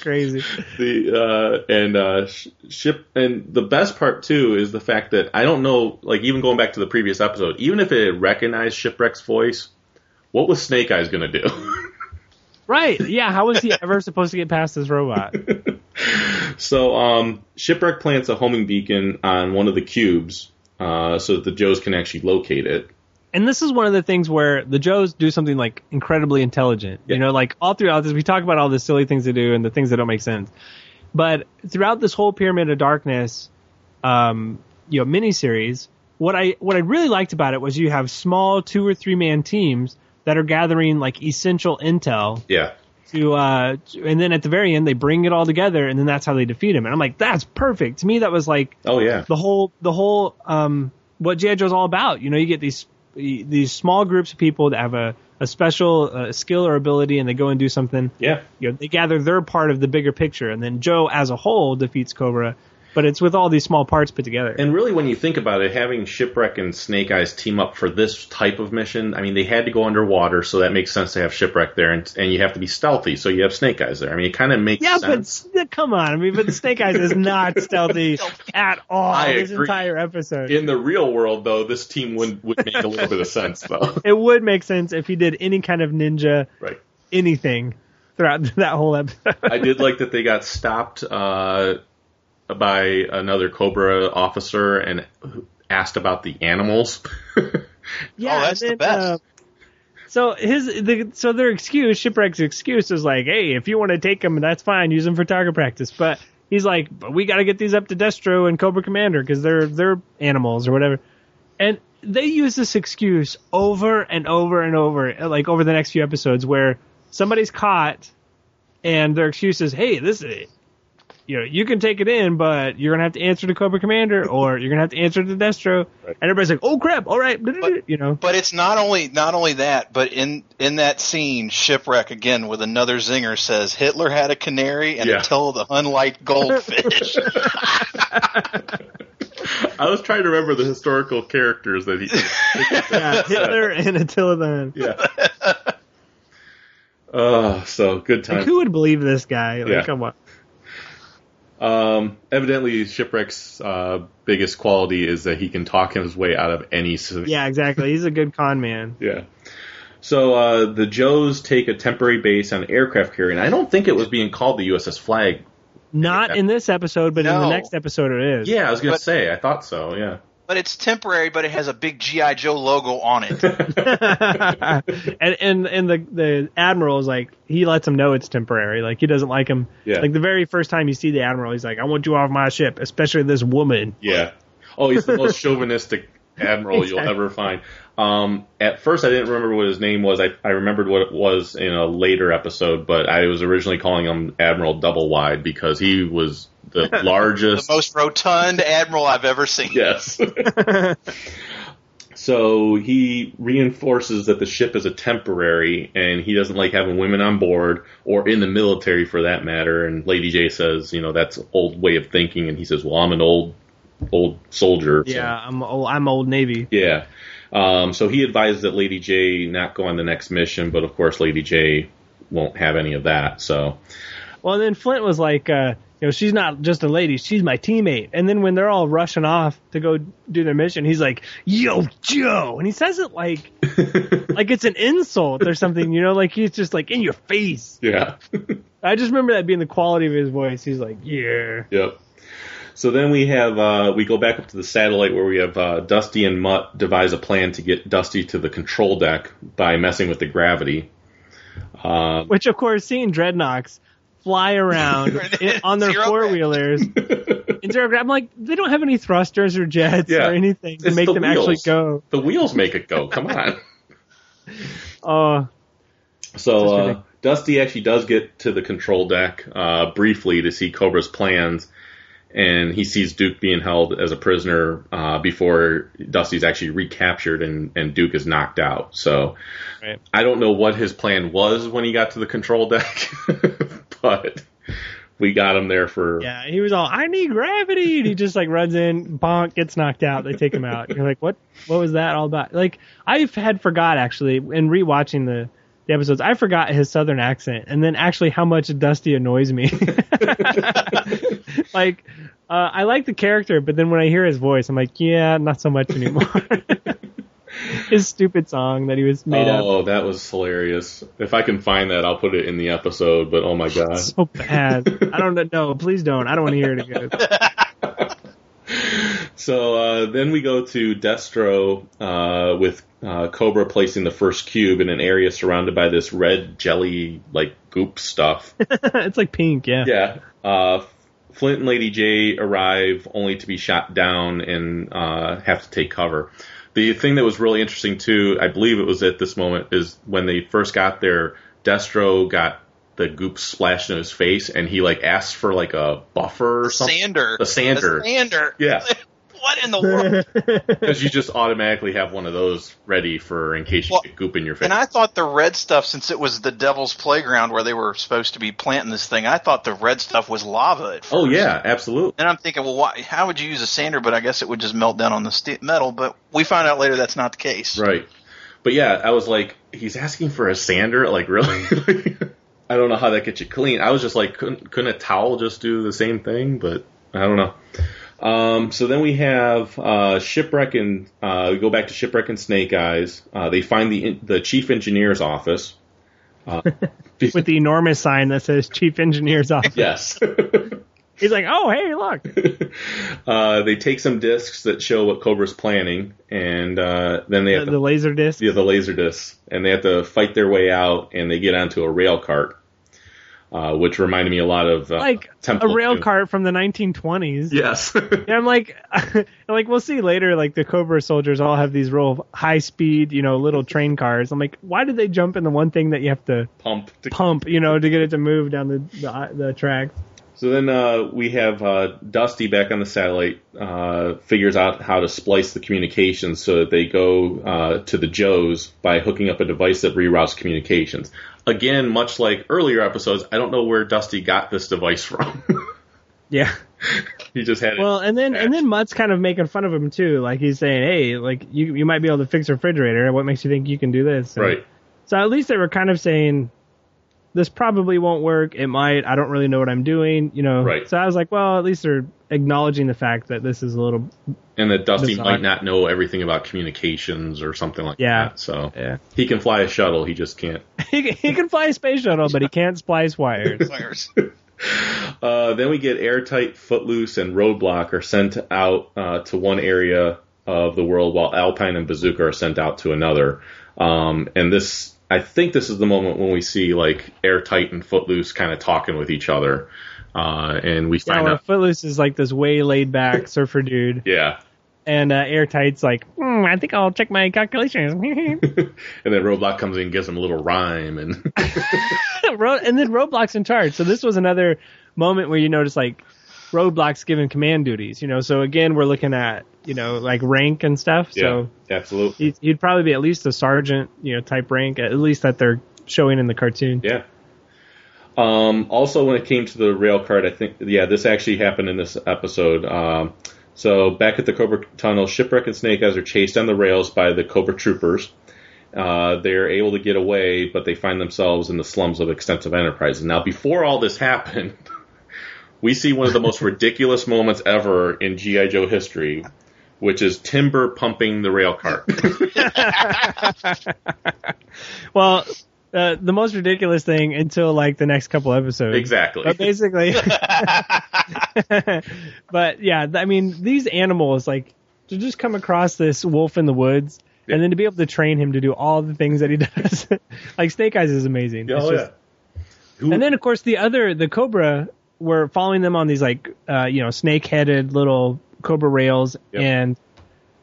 Crazy. the uh, and uh, sh- ship and the best part too is the fact that I don't know, like even going back to the previous episode, even if it recognized Shipwreck's voice, what was Snake Eyes gonna do? Right. Yeah. How was he ever supposed to get past this robot? so um, Shipwreck plants a homing beacon on one of the cubes uh, so that the Joes can actually locate it. And this is one of the things where the Joes do something like incredibly intelligent. You know, like all throughout this, we talk about all the silly things they do and the things that don't make sense. But throughout this whole Pyramid of Darkness, um, you know, miniseries, what I what I really liked about it was you have small two or three man teams that are gathering like essential intel Yeah. to uh and then at the very end they bring it all together and then that's how they defeat him and i'm like that's perfect to me that was like Oh yeah. the whole the whole um what gi joe's all about you know you get these these small groups of people that have a a special uh, skill or ability and they go and do something. Yeah. you know they gather their part of the bigger picture. And then joe as a whole defeats cobra but it's with all these small parts put together And really, when you think about it, having Shipwreck and Snake Eyes team up for this type of mission, I mean, they had to go underwater, so that makes sense to have Shipwreck there, and, and you have to be stealthy, so you have Snake Eyes there. I mean, it kind of makes yeah, sense. but come on. I mean, but Snake Eyes is not stealthy at all I this agree. entire episode. In the real world, though, this team would would make a little bit of sense, though. it would make sense if he did any kind of ninja Right. anything throughout that whole episode. I did like that they got stopped uh, by another Cobra officer and asked about the animals. yeah, Oh, that's and the best. Um, so his the so their excuse, shipwreck's excuse is like, hey, if you want to take them, that's fine. Use them for target practice, but. He's like, but we got to get these up to Destro and Cobra Commander because they're they're animals or whatever, and they use this excuse over and over and over, like over the next few episodes, where somebody's caught, and their excuse is, "Hey, this is, you know, you can take it in, but you're gonna have to answer to Cobra Commander, or you're gonna have to answer to Destro." And everybody's like, "Oh crap! All right," but, you know. But it's not only not only that, but in in that scene, shipwreck again with another zinger says Hitler had a canary and Yeah. Attila the Hun liked goldfish. I was trying to remember the historical characters that he. Yeah, Hitler and Attila the Hun. yeah. Uh, so good Like, time. who would believe this guy? Like, Yeah. come on. Um, evidently, Shipwreck's uh, biggest quality is that he can talk his way out of any. s- Yeah, exactly. He's a good con man. Yeah. So uh, the Joes take a temporary base on an aircraft carrier, and I don't think it was being called the USS Flag. Not in this episode, but in the next episode it is. Yeah, I was gonna But- say. I thought so. Yeah. But it's temporary, but it has a big GI Joe logo on it. and and and the the admiral is like he lets him know it's temporary. Like he doesn't like him. Yeah. Like the very first time you see the admiral, he's like, "I want you off my ship, especially this woman." Yeah. Oh, he's the most chauvinistic admiral you'll ever find. Um, at first, I didn't remember what his name was. I, I remembered what it was in a later episode, but I was originally calling him Admiral Double Wide because he was the largest, the largest. most rotund admiral I've ever seen. Yes. so he reinforces that the ship is a temporary, and he doesn't like having women on board or in the military for that matter. And Lady Jaye says, you know, that's old way of thinking, and he says, well, I'm an old, old soldier. so- Yeah, I'm old, I'm old Navy. yeah. Um, so he advised that Lady Jaye not go on the next mission, but of course Lady Jaye won't have any of that. So Well, then Flint was like, uh, you know, she's not just a lady, she's my teammate. And then when they're all rushing off to go do their mission, he's like, "Yo, Joe," and he says it like, like it's an insult or something, you know, like he's just like in your face. yeah. I just remember that being the quality of his voice. He's like, "Yeah." Yep. So then we have uh, we go back up to the satellite where we have uh, Dusty and Mutt devise a plan to get Dusty to the control deck by messing with the gravity. Uh, Which, of course, seeing Dreadnoks fly around on their four wheelers. in zero gravity, I'm like, they don't have any thrusters or jets Yeah. or anything to It's make the them actually go. the wheels make it go. Come on. Oh, So uh. Dusty actually does get to the control deck uh, briefly to see Cobra's plans, and he sees Duke being held as a prisoner uh, before Dusty's actually recaptured and, and Duke is knocked out. So Right. I don't know what his plan was when he got to the control deck, but we got him there for yeah. He was all, I need gravity. And he just like runs in, bonk, gets knocked out. They take him out. You're like, what? What was that all about? Like, I've had forgot actually in rewatching the the episodes, I forgot his southern accent, and then actually how much Dusty annoys me. like, uh, I like the character, but then when I hear his voice, I'm like, yeah, not so much anymore. his stupid song that he was made up. oh, that was hilarious. If I can find that, I'll put it in the episode. But oh my god. So bad. I don't know. Please don't. I don't want to hear it again. So uh, then we go to Destro uh, with uh, Cobra placing the first cube in an area surrounded by this red jelly like goop stuff. it's like pink, yeah. yeah. Uh, Flint and Lady Jaye arrive only to be shot down and uh, have to take cover. The thing that was really interesting too, I believe it was at this moment, is when they first got there, Destro got the goop splashed in his face, and he like asked for like a buffer or something. Sander. A sander. A sander. Yeah. what in the world? Because you just automatically have one of those ready for in case you Well, get goop in your face. And I thought the red stuff, since it was the devil's playground where they were supposed to be planting this thing, I thought the red stuff was lava at oh, first. oh yeah, absolutely. And I'm thinking, well, why, how would you use a sander? But I guess it would just melt down on the st- metal. But we find out later that's not the case. Right. But yeah, I was like, he's asking for a sander. Like really? I don't know how that gets you clean. I was just like, couldn't couldn't a towel just do the same thing? But I don't know. Um, so then we have uh, shipwreck and uh, we go back to shipwreck and Snake Eyes. Uh, they find the the chief engineer's office. Uh, With the enormous sign that says Chief Engineer's Office. yes. He's like, oh, hey, look. uh, they take some discs that show what Cobra's planning, and uh, then they have The, to the laser disc. yeah, the laser discs, and they have to fight their way out, and they get onto a rail cart, uh, which reminded me a lot of uh, Like Temple a rail cart from the 1920s. Yes. And I'm like, like we'll see later. Like the Cobra soldiers all have these real high speed, you know, little train cars. I'm like, why did they jump in the one thing that you have to Pump. To- pump, you know, to get it to move down the the, the track? So then uh, we have uh, Dusty back on the satellite, uh, figures out how to splice the communications so that they go uh, to the Joes by hooking up a device that reroutes communications. Again, much like earlier episodes, I don't know where Dusty got this device from. Yeah. he just had it. Well, and then and then Mutt's kind of making fun of him too. Like he's saying, hey, like you you might be able to fix a refrigerator. What makes you think you can do this? And right. So at least they were kind of saying, this probably won't work. It might. I don't really know what I'm doing. You know. Right. So I was like, well, at least they're acknowledging the fact that this is a little. And that Dusty Bizarre. might not know everything about communications or something like Yeah. that. So Yeah. he can fly a shuttle, he just can't. he, can- he can fly a space shuttle, but he can't splice wires. Wires. Uh, then we get Airtight, Footloose, and Roadblock are sent out uh, to one area of the world, while Alpine and Bazooka are sent out to another. Um, and this, I think, this is the moment when we see like Airtight and Footloose kind of talking with each other, uh, and we find where out. Footloose is like this way laid back surfer dude, Yeah, and uh, Airtight's like, hmm, I think I'll check my calculations. and then Roadblock comes in and gives him a little rhyme, and and then Roadblock's in charge. So this was another moment where you notice like Roadblock's given command duties. You know, so again we're looking at you know like rank and stuff. yeah, So absolutely, he'd, he'd probably be at least a sergeant, you know, type rank at least that they're showing in the cartoon. yeah. Um, also, when it came to the rail cart, I think, yeah, this actually happened in this episode. Um, so back at the Cobra Tunnel, Shipwreck and Snake Eyes are chased on the rails by the Cobra troopers. Uh, they're able to get away, but they find themselves in the slums of Extensive Enterprises. Now, before all this happened, we see one of the most ridiculous moments ever in GI Joe history, which is Timber pumping the rail cart. Well, uh, the most ridiculous thing until like the next couple episodes. exactly. But basically, but yeah, I mean, these animals like to just come across this wolf in the woods. Yeah. And then to be able to train him to do all the things that he does, like Snake Eyes is amazing. It's Oh just- yeah. Who- And then of course the other, the Cobra, were following them on these like, uh, you know, snake-headed little Cobra rails, Yep. and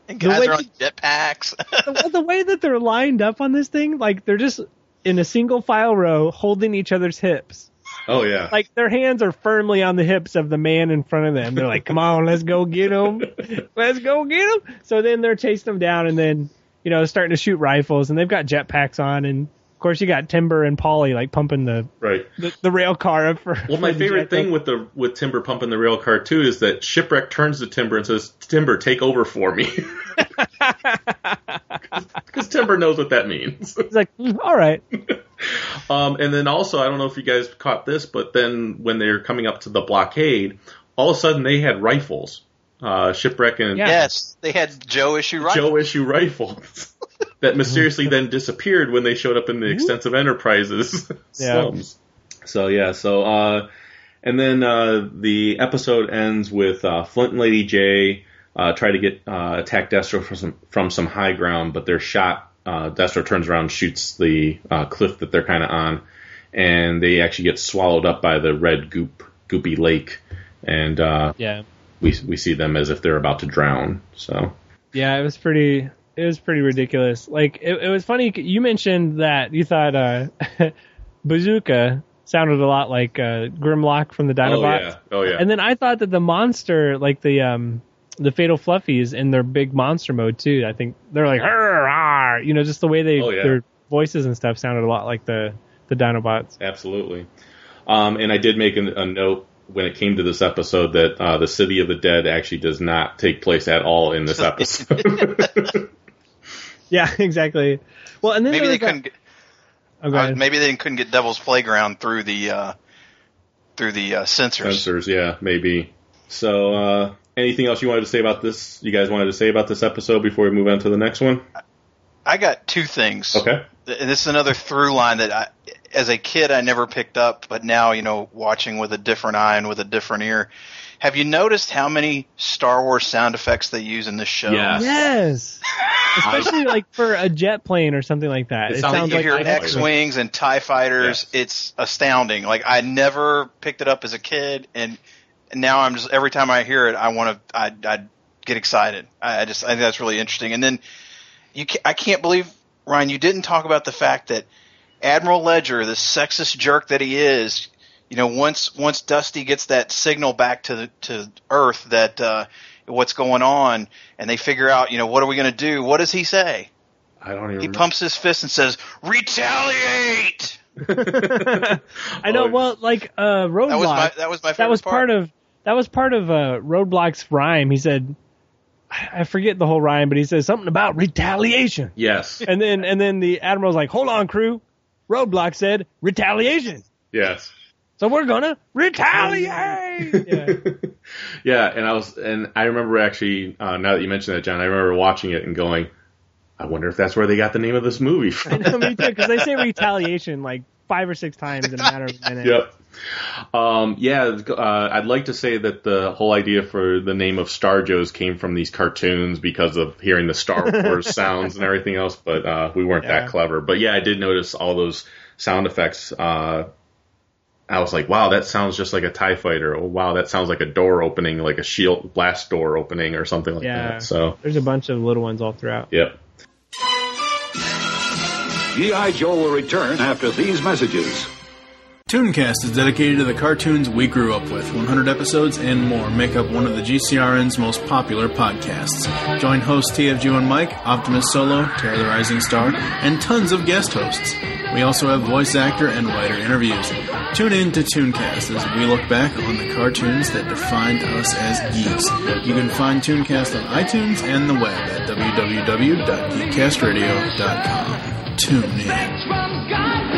And The guys way are on jetpacks. the, the way that they're lined up on this thing, like they're just in a single file row holding each other's hips. oh yeah. Like their hands are firmly on the hips of the man in front of them. They're like, "Come on, let's go get him, let's go get him." So then they're chasing them down, and then you know starting to shoot rifles, and they've got jetpacks on, and of course you got Timber and Polly like pumping the right. the, the rail car up for. Well, my favorite thing with the with Timber pumping the rail car too is that Shipwreck turns to Timber and says, "Timber, take over for me," because Timber knows what that means. He's like, "Mm, "All right." Um, and then also, I don't know if you guys caught this, but then when they're coming up to the blockade, all of a sudden they had rifles, uh, shipwreck and Yeah. Yes, they had Joe issue right. Joe issue rifles that mysteriously then disappeared when they showed up in the extensive enterprises Yeah. slums. So yeah, so uh, and then uh, the episode ends with uh, Flint and Lady Jaye uh, try to get uh, attack Destro from some from some high ground, but they're shot. Uh, Destro turns around, shoots the uh, cliff that they're kind of on, and they actually get swallowed up by the red goop goopy lake, and uh, Yeah. We we see them as if they're about to drown. So Yeah, it was pretty. It was pretty ridiculous. Like it, it was funny. You mentioned that you thought uh, Bazooka sounded a lot like uh, Grimlock from the oh Dinobots, yeah, oh yeah, and then I thought that the monster, like the um, the Fatal Fluffies in their big monster mode too. I think they're like, "Arr, arr," you know, just the way they Oh, yeah. their voices and stuff sounded a lot like the the Dinobots. Absolutely. Um, and I did make a, a note when it came to this episode that uh, the City of the Dead actually does not take place at all in this episode. Yeah, exactly. Well, and then Maybe they was couldn't. Get, oh, uh, maybe they couldn't get Devil's Playground through the uh, through the uh, sensors. Sensors, yeah, maybe. So, uh, anything else you wanted to say about this? You guys wanted to say about this episode before we move on to the next one? I got two things. Okay. And this is another through line that I, as a kid, I never picked up, but now, you know, watching with a different eye and with a different ear. Have you noticed how many Star Wars sound effects they use in this show? Yes. Yes. Especially like for a jet plane or something like that. It It, sounds sounds you like hear X wings and Tie fighters. Yes. It's astounding. Like I never picked it up as a kid, and now I'm just every time I hear it, I want to. I I get excited. I, I just I think that's really interesting. And then you, ca I can't believe Ryan, you didn't talk about the fact that Admiral Ledger, the sexist jerk that he is, you know, once once Dusty gets that signal back to the, to Earth that uh, what's going on, and they figure out, you know, what are we going to do? What does he say? I don't even. He pumps his fist and says, "Retaliate." I know. Well, like uh, Roadblock. That was my that was my favorite that was part. part of that was part of uh, Roadblock's rhyme. He said, I forget the whole rhyme, but he says something about retaliation. Yes. And then and then the admiral's like, "Hold on, crew." Roadblock said, "Retaliation." Yes. So we're gonna retaliate. yeah. yeah, and I was, and I remember actually, uh, now that you mentioned that, John, I remember watching it and going, I wonder if that's where they got the name of this movie I from. know, me too, because they say retaliation like five or six times in a matter of a minute. Yep. Um, yeah, uh, I'd like to say that the whole idea for the name of Star Joes came from these cartoons because of hearing the Star Wars sounds and everything else, but uh, we weren't Yeah. that clever. But yeah, I did notice all those sound effects. Uh, I was like, wow, that sounds just like a TIE fighter. Oh, wow, that sounds like a door opening, like a shield blast door opening or something like Yeah. that. So, There's a bunch of little ones all throughout. yep. G.I. Joe will return after these messages. Tooncast is dedicated to the cartoons we grew up with. 100 episodes and more make up one of the GCRN's most popular podcasts. Join hosts TFG and Mike, Optimus Solo, Terror the Rising Star, and tons of guest hosts. We also have voice actor and writer interviews. Tune in to Tooncast as we look back on the cartoons that defined us as geeks. You can find Tooncast on iTunes and the web at www.geekcastradio.com. Tune in.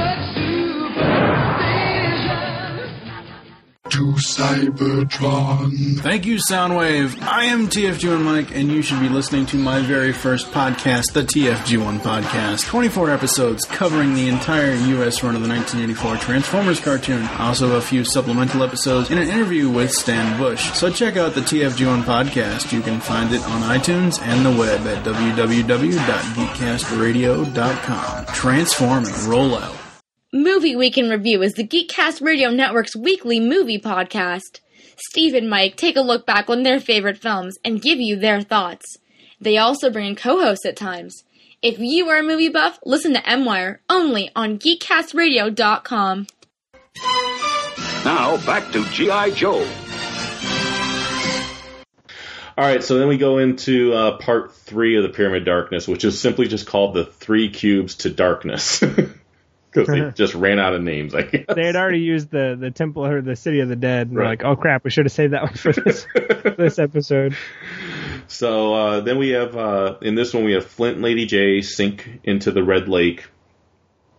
To Cybertron. Thank you, Soundwave. I am TFG1 Mike, and you should be listening to my very first podcast, the TFG1 Podcast. 24 episodes covering the entire U.S. run of the 1984 Transformers cartoon. Also, a few supplemental episodes and an interview with Stan Bush. So check out the TFG1 Podcast. You can find it on iTunes and the web at www.geekcastradio.com. Transform and roll out. Movie Week in Review is the Geekcast Radio Network's weekly movie podcast. Steve and Mike take a look back on their favorite films and give you their thoughts. They also bring in co-hosts at times. If you are a movie buff, listen to M-Wire only on geekcastradio.com. Now, back to G.I. Joe. All right, so then we go into uh, part three of the Pyramid Darkness, which is simply just called the Three Cubes to Darkness. Because they just ran out of names, I guess. They had already used the the temple or the city of the dead. And Right. like, oh crap, we should have saved that one for this this episode. So uh, then we have, uh, in this one, we have Flint and Lady Jaye sink into the Red Lake.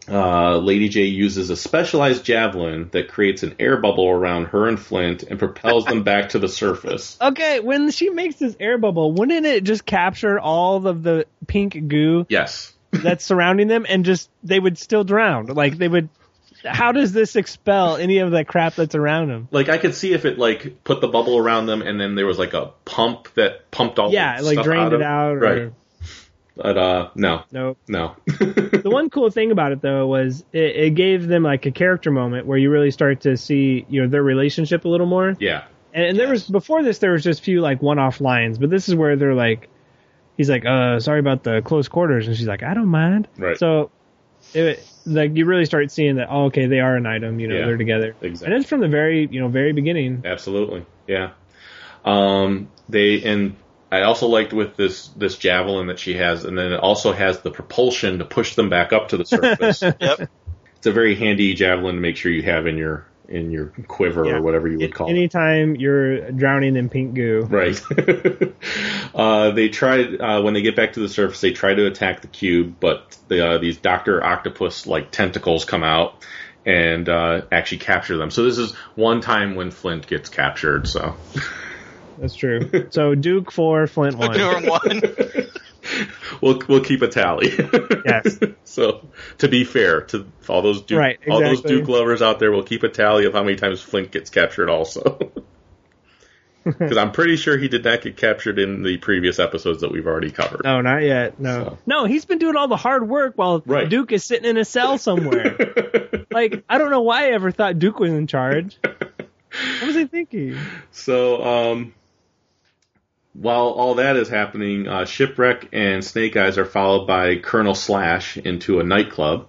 uh, Lady Jaye uses a specialized javelin that creates an air bubble around her and Flint and propels them back to the surface. Okay, when she makes this air bubble, wouldn't it just capture all of the pink goo Yes. That's surrounding them and just they would still drown? Like they would. How does this expel any of that crap that's around them? Like I could see if it like put the bubble around them and then there was like a pump that pumped all Yeah, the like drained out of it out. Or, Right. But uh no. Nope. No. the one cool thing about it though was it, it gave them like a character moment where you really start to see you know their relationship a little more. yeah. And, and there was before this there was just a few like one-off lines, but this is where they're like, he's like, uh, sorry about the close quarters, and she's like, I don't mind. Right. So, it like you really start seeing that. Oh, okay, they are an item. You know, Yeah, they're together. exactly. And it's from the very you know very beginning. Absolutely. Yeah. Um they and I also liked with this this javelin that she has and then it also has the propulsion to push them back up to the surface. Yep. it's a very handy javelin to make sure you have in your in your quiver Yeah. or whatever you would call it. Anytime you're drowning in pink goo. Right. uh, they try uh, when they get back to the surface. They try to attack the cube, but the, uh, these Doctor Octopus like tentacles come out and uh, actually capture them. So this is one time when Flint gets captured. So That's true. so Duke four, Flint one. Doing one. we'll we'll keep a tally. Yes. so to be fair to all those Duke, Right, all those. Duke lovers out there, we'll keep a tally of how many times Flint gets captured. Also. Because I'm pretty sure he did not get captured in the previous episodes that we've already covered. No, not yet. No, So. no, he's been doing all the hard work while Right. Duke is sitting in a cell somewhere. like, I don't know why I ever thought Duke was in charge. What was I thinking? So, um, while all that is happening, uh, Shipwreck and Snake Eyes are followed by Colonel Slash into a nightclub.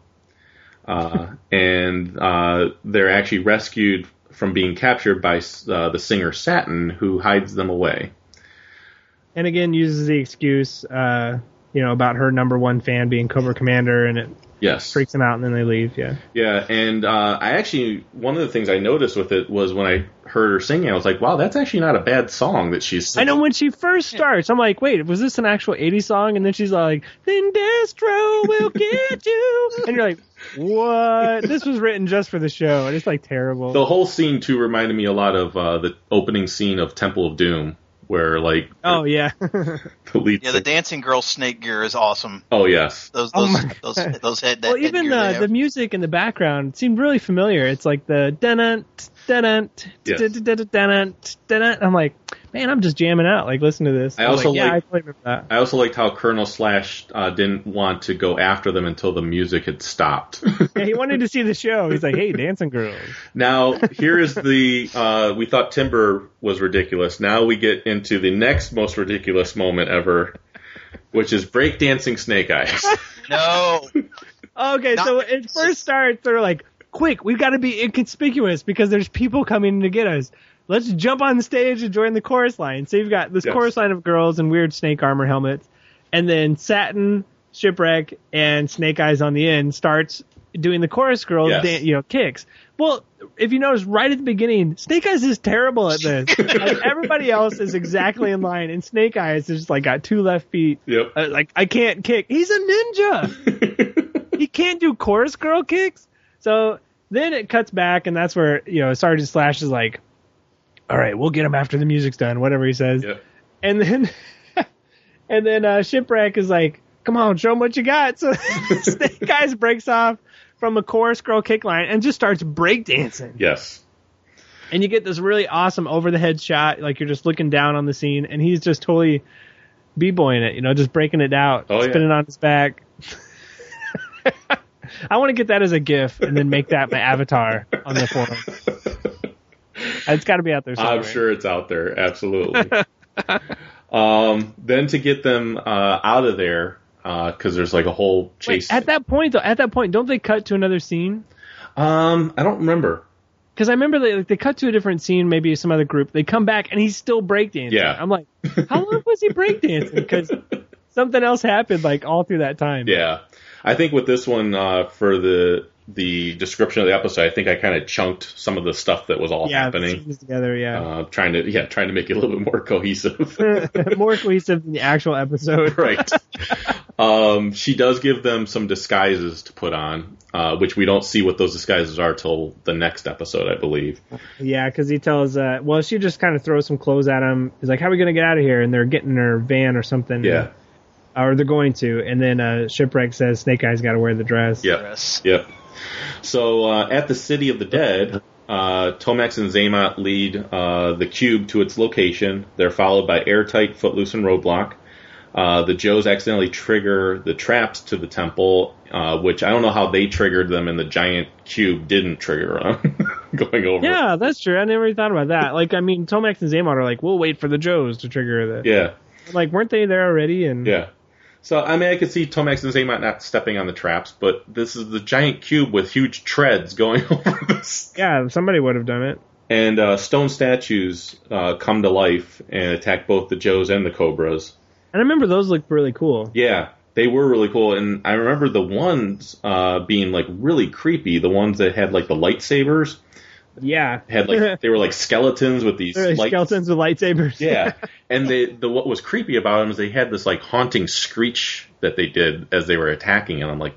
Uh, and uh, they're actually rescued from being captured by uh, the singer Satin, who hides them away. And again, uses the excuse, uh, you know, about her number one fan being Cobra Commander, and it Yes. freaks them out, and then they leave. Yeah. Yeah, and uh, I actually one of the things I noticed with it was when I heard her singing, I was like, "Wow, that's actually not a bad song that she's I know when she first starts, I'm like, wait, was this an actual 80s song? And then she's like, then Destro will get you. And you're like, what? This was written just for the show, and it's like terrible. The whole scene too reminded me a lot of uh, the opening scene of Temple of Doom, where like oh yeah. the lead. Yeah, the dancing girl snake gear is awesome. oh yes, Those Oh those those, those head that well, even headgear the uh, have. the music in the background seemed really familiar. It's like the dun dun Yes. dun dun I'm like, man, I'm just jamming out. Like, listen to this. I was also like, yeah, like- I totally remember that. I also liked how Colonel Slash uh, didn't want to go after them until the music had stopped. Yeah, he wanted to see the show. He's like, hey, dancing girls. now here is the uh, we thought Timber was ridiculous. Now we get into the next most ridiculous moment ever, which is breakdancing Snake Eyes. no, Okay, Not- so it first starts, they're like, quick, we've got to be inconspicuous because there's people coming to get us. Let's jump on the stage and join the chorus line. So you've got this Yes. chorus line of girls in weird snake armor helmets, and then Satin, Shipwreck, and Snake Eyes on the end starts doing the chorus girl, Yes. dan- you know, kicks. Well, if you notice, right at the beginning, Snake Eyes is terrible at this. like, everybody else is exactly in line, and Snake Eyes is just like got two left feet. yep. Uh, like I can't kick. He's a ninja. he can't do chorus girl kicks. So then it cuts back, and that's where you know Sergeant Slash is like, "All right, we'll get him after the music's done," whatever he says. Yep. And then, and then uh, Shipwreck is like, "Come on, show him what you got." So Snake Eyes breaks off from a chorus girl kick line and just starts breakdancing. Yes. And you get this really awesome over the head shot, like you're just looking down on the scene, and he's just totally b-boying it, you know, just breaking it out, Oh, yeah. spinning on his back. I want to get that as a GIF and then make that my avatar on the forum. It's got to be out there somewhere. I'm sure it's out there. Absolutely. um, then to get them uh, out of there, because there's like a whole Wait, chase. at that point, though, at that point, don't they cut to another scene? um, I don't remember. Because I remember they like, they cut to a different scene, maybe some other group. They come back and he's still breakdancing. Yeah. I'm like, how long was he breakdancing? Because something else happened like all through that time. Yeah, I think with this one uh, for the the description of the episode, I think I kind of chunked some of the stuff that was all yeah, the happening. together. Yeah, Uh, trying to yeah, trying to make it a little bit more cohesive. more cohesive than the actual episode. right. Um, she does give them some disguises to put on, uh, which we don't see what those disguises are till the next episode, I believe. Yeah, because he tells, uh, well, she just kind of throws some clothes at him. He's like, "How are we gonna get out of here?" And they're getting in her van or something. Yeah. Or they're going to, and then uh, shipwreck says Snake Eyes got to wear the dress. Yep. Yes. Yep. So uh, at the City of the Dead, uh, Tomax and Xamot lead uh, the cube to its location. They're followed by Airtight, Footloose, and Roadblock. Uh, the Joes accidentally trigger the traps to the temple, uh, which I don't know how they triggered them, and the giant cube didn't trigger them going over. Yeah, that's true. I never thought about that. Like, I mean, Tomax and Xamot are like, we'll wait for the Joes to trigger the. Yeah. Like, weren't they there already? And Yeah. So I mean, I could see Tomax and Xamot not stepping on the traps, but this is the giant cube with huge treads going over this. yeah, somebody would have done it. And uh, stone statues uh, come to life and attack both the Joes and the Cobras. And I remember those looked really cool. Yeah, they were really cool, and I remember the ones uh, being like really creepy. The ones that had like the lightsabers Yeah. had like they were like skeletons with these like light- skeletons with lightsabers. Yeah, and they, the what was creepy about them is they had this like haunting screech that they did as they were attacking, and I'm like,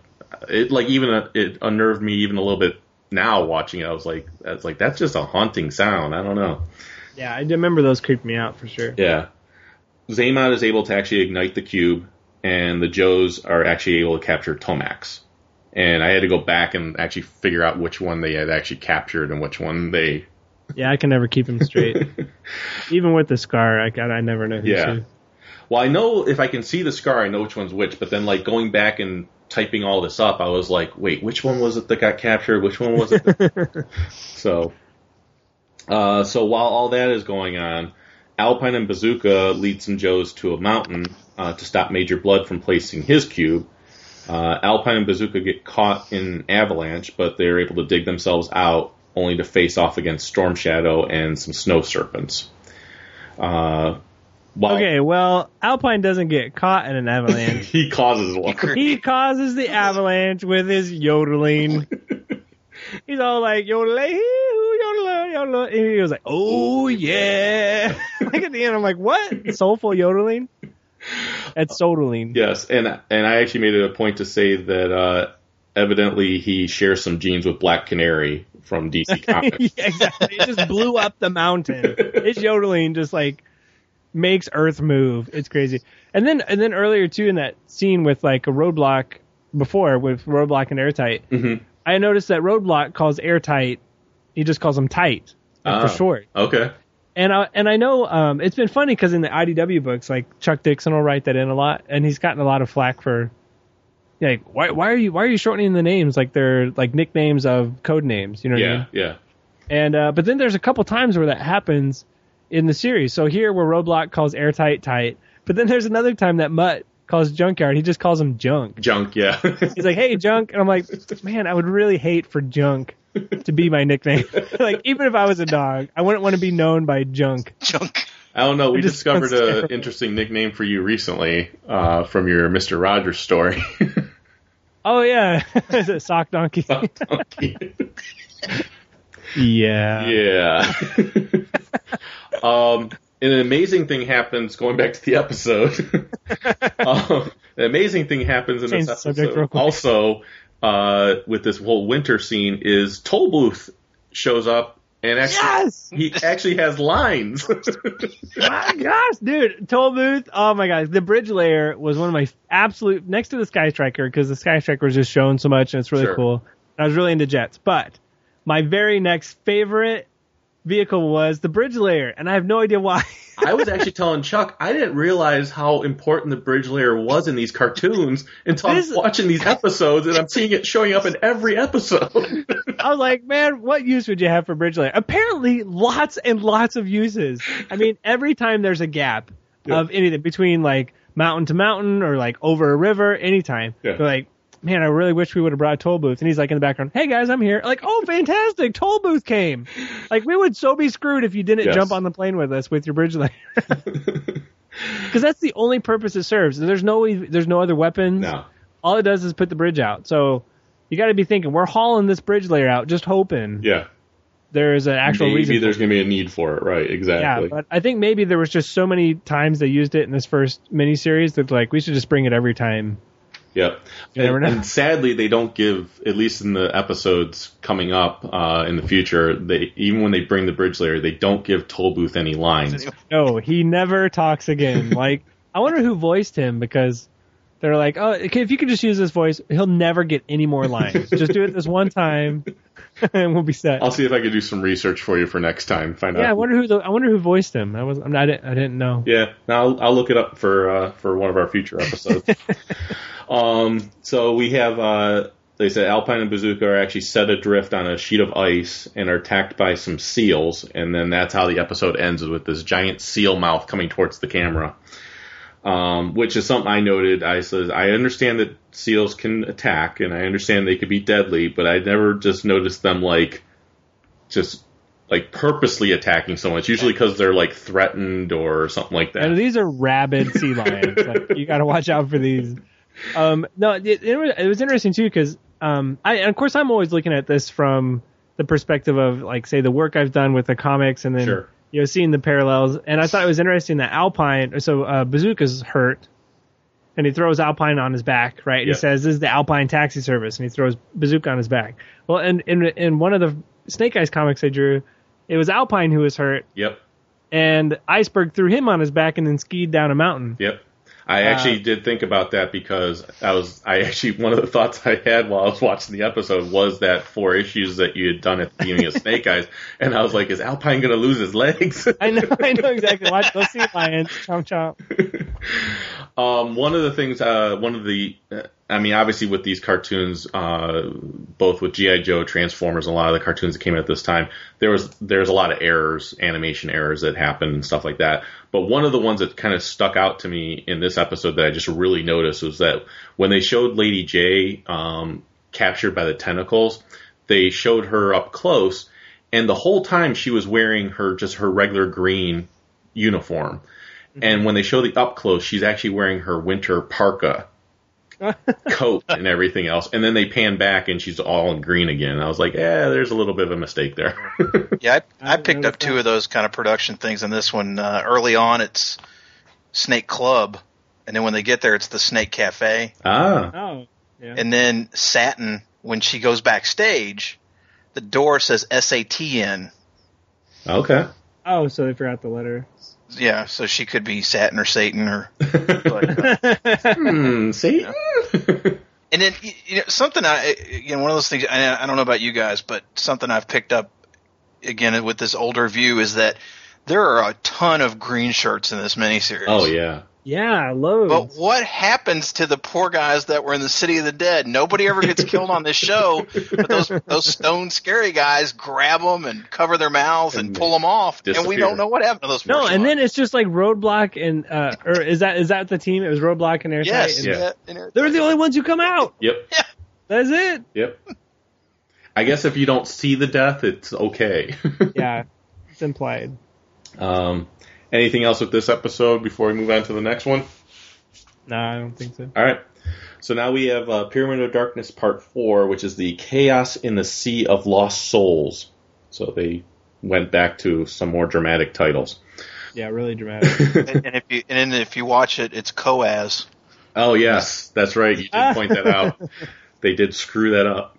it like even uh, it unnerved me even a little bit now watching it. I was like, was like, that's just a haunting sound. I don't know. Yeah, I remember those creeped me out for sure. Yeah. Xamot is able to actually ignite the cube, and the Joes are actually able to capture Tomax. And I had to go back and actually figure out which one they had actually captured and which one they. Yeah, I can never keep them straight. Even with the scar, I got I never know who's Yeah. who. Well, I know if I can see the scar, I know which one's which. But then, like going back and typing all this up, I was like, wait, which one was it that got captured? Which one was it? that- so, uh, so while all that is going on, Alpine and Bazooka lead some Joes to a mountain uh, to stop Major Bludd from placing his cube. Uh, Alpine and Bazooka get caught in an avalanche, but they're able to dig themselves out, only to face off against Storm Shadow and some snow serpents. Uh, while Okay, well, Alpine doesn't get caught in an avalanche. he causes one. he causes the avalanche with his yodeling. He's all like yodelay, yodel, yodel, and he was like, "Oh yeah!" like at the end, I'm like, "What? Soulful yodeling?" That's sodeling. Yes, and and I actually made it a point to say that uh, evidently he shares some genes with Black Canary from DC Comics. yeah, exactly. It just blew up the mountain. His yodeling just like makes Earth move. It's crazy. And then and then earlier too in that scene with like a roadblock before with roadblock and airtight, Mhm. I noticed that roadblock calls airtight. He just calls him tight like, Ah. for short. Okay. And I and I know um, it's been funny because in the IDW books, like Chuck Dixon will write that in a lot, and he's gotten a lot of flack for. Like why why are you why are you shortening the names like they're like nicknames of code names you know what I mean? Yeah, yeah. And uh, but then there's a couple times where that happens in the series. So here where Roadblock calls airtight tight, but then there's another time that Mutt calls Junkyard. He just calls him Junk. Junk, yeah. He's like, "Hey, Junk," and I'm like, "Man, I would really hate for Junk to be my nickname. like even if I was a dog, I wouldn't want to be known by Junk." Junk. I don't know. We just discovered an interesting nickname for you recently uh, from your Mister Rogers story. Oh yeah, is it Sock Donkey? sock. yeah. yeah. um, and an amazing thing happens. Going back to the episode, um, an amazing thing happens in Change this episode. Also, uh, with this whole winter scene, is Tollbooth shows up and actually Yes. he actually has lines. my gosh, dude, Tollbooth. Oh my gosh, the bridge layer was one of my absolute next to the Sky Striker because the Sky Striker was just shown so much and it's really Sure. cool. I was really into jets, but my very next favorite vehicle was the bridge layer, and I have no idea why. I was actually telling Chuck I didn't realize how important the bridge layer was in these cartoons until This- I'm watching these episodes and I'm seeing it showing up in every episode. I was like, man, what use would you have for bridge layer? Apparently, lots and lots of uses. I mean, every time there's a gap Yeah. of anything between like mountain to mountain or like over a river, anytime. Yeah. They're like, man, I really wish we would have brought a toll booth. And he's like in the background, hey guys, I'm here. Like, oh, fantastic, toll booth came. Like, we would so be screwed if you didn't Yes. jump on the plane with us with your bridge layer. Because that's the only purpose it serves. There's no there's no other weapons. no. All it does is put the bridge out. So you got to be thinking we're hauling this bridge layer out, just hoping Yeah. there is an actual maybe reason. there's going to be a need for it, right? Exactly. yeah, but I think maybe there was just so many times they used it in this first miniseries that like we should just bring it every time. Yep. And, and sadly, they don't give, at least in the episodes coming up uh, in the future, they even when they bring the bridge layer, they don't give Tollbooth any lines. No, he never talks again. like I wonder who voiced him because they're like, oh, okay, if you could just use this voice, he'll never get any more lines. just do it this one time, and we'll be set. I'll see if I can do some research for you for next time. Find out. yeah, I wonder who the, I wonder who voiced him. I was I'm not, I didn't, I didn't know. Yeah, now I'll, I'll look it up for uh, for one of our future episodes. um, so we have uh, they said Alpine and Bazooka are actually set adrift on a sheet of ice and are attacked by some seals, and then that's how the episode ends with this giant seal mouth coming towards the camera. Um, which is something I noted. I said I understand that seals can attack, and I understand they could be deadly, but I never just noticed them like just like purposely attacking someone. It's usually because they're like threatened or something like that. And these are rabid sea lions. like, you got to watch out for these. Um, no, it, it, was, it was interesting too because um, I and of course I'm always looking at this from the perspective of like say the work I've done with the comics and then Sure. you know seeing the parallels. And I thought it was interesting that Alpine. So uh, Bazooka's hurt. And he throws Alpine on his back, right? He says, "This is the Alpine taxi service," and he throws Bazooka on his back. Well, and in in one of the Snake Eyes comics I drew, it was Alpine who was hurt, Yep. and Iceberg threw him on his back and then skied down a mountain. Yep. I Uh, actually did think about that because I was I actually one of the thoughts I had while I was watching the episode was that four issues that you had done at the beginning of Snake Eyes, and I was like, is Alpine going to lose his legs? I know, I know exactly. Watch, go see lions, chomp chomp. Um, one of the things, uh, one of the, uh, I mean, obviously with these cartoons, uh, both with GI Joe, Transformers, and a lot of the cartoons that came out at this time, there was there's a lot of errors, animation errors that happened and stuff like that. But one of the ones that kind of stuck out to me in this episode that I just really noticed was that when they showed Lady Jaye um, captured by the tentacles, they showed her up close, and the whole time she was wearing her just her regular green uniform. And when they show the up close, she's actually wearing her winter parka coat and everything else. And then they pan back and she's all in green again. And I was like, yeah, there's a little bit of a mistake there. Yeah, I, I picked up two of those kind of production things in this one. Uh, early on, it's Snake Club, and then when they get there, it's the Snake Cafe. ah, Oh, yeah. And then Satin, when she goes backstage, the door says SATN. okay. Oh, so they forgot the letter. Yeah, so she could be Satin or Satan or. But, uh, Hmm, see? and then you know something I you know one of those things I, I don't know about you guys, but something I've picked up again with this older view is that there are a ton of green shirts in this miniseries. oh, yeah. Yeah, loads. But what happens to the poor guys that were in the City of the Dead? Nobody ever gets killed on this show, but those those stone scary guys grab them and cover their mouths and, And pull them off, and we don't know what happened to those. no, poor and then it's just like Roadblock and uh, or is that is that the team? It was Roadblock and Airtight. yes, and Yeah. yeah, and They're the only ones who come out. Yep. That's it. Yep. I guess if you don't see the death, it's okay. Yeah, it's implied. um, anything else with this episode before we move on to the next one? No, I don't think so. All right. So now we have uh, Pyramid of Darkness Part 4, which is the Chaos in the Sea of Lost Souls. So they went back to some more dramatic titles. Yeah, really dramatic. and, and if you and if you watch it, it's Coaz. Oh, yes, that's right. You did point that out. They did screw that up.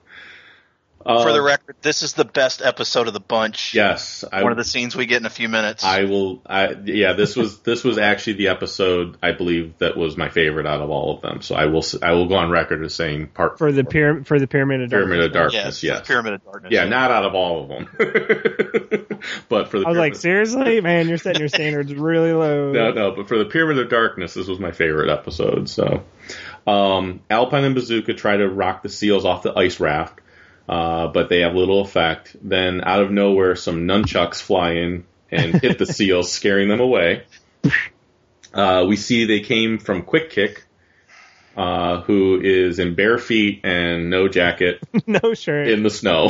Uh, For the record, this is the best episode of the bunch. yes, I, one of the scenes we get in a few minutes. I will. I yeah, this was this was actually the episode I believe that was my favorite out of all of them. So I will I will go on record as saying part for the pyramid for the pyramid of Pyramid of Darkness. Darkness. yes, Yes, Pyramid of Darkness. Yeah, not out of all of them, but for the I was like, seriously, man, you're setting your standards really low. No, no, but for the Pyramid of Darkness, this was my favorite episode. So, um, Alpine and Bazooka try to rock the seals off the ice raft, uh, but they have little effect. Then, out of nowhere, some nunchucks fly in and hit the seals, scaring them away. Uh, we see they came from Quick Kick, uh, who is in bare feet and no jacket no shirt. in the snow.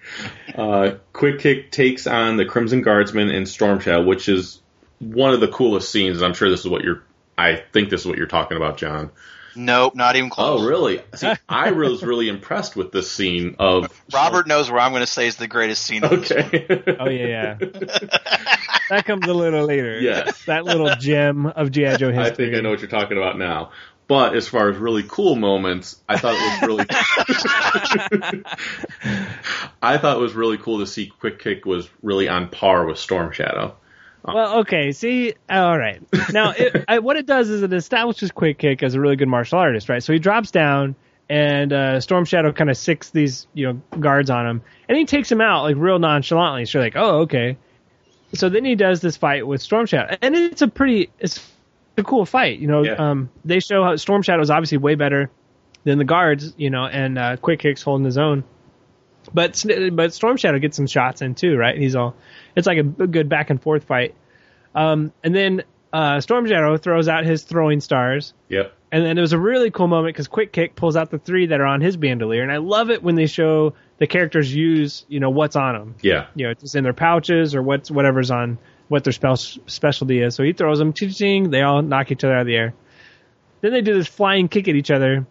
uh, Quick Kick takes on the Crimson Guardsman and Storm Shadow, which is one of the coolest scenes. and I'm sure this is what you're. I think this is what you're talking about, John. Nope, not even close. Oh, really? See, I was really impressed with this scene of Robert knows where I'm going to say is the greatest scene. of the Okay. Oh yeah, yeah. that comes a little later. Yes. That little gem of GI Joe history. I think I know what you're talking about now. But as far as really cool moments, I thought it was really. I thought it was really cool to see Quick Kick was really on par with Storm Shadow. Well, okay. See, all right. Now, it, I, what it does is it establishes Quick Kick as a really good martial artist, right? So he drops down, and uh, Storm Shadow kind of sicks these, you know, guards on him, and he takes him out like real nonchalantly. So you're like, oh, okay. So then he does this fight with Storm Shadow, and it's a pretty, it's a cool fight. You know, Yeah. um, they show how Storm Shadow is obviously way better than the guards, you know, and uh, Quick Kick's holding his own. But but Storm Shadow gets some shots in too, right? He's all it's like a good back and forth fight. Um, and then uh, Storm Shadow throws out his throwing stars, Yep. and then it was a really cool moment because Quick Kick pulls out the three that are on his bandolier, and I love it when they show the characters use you know what's on them, Yeah. you know it's in their pouches or what's whatever's on what their spell specialty is. So he throws them, ching ching, they all knock each other out of the air. Then they do this flying kick at each other,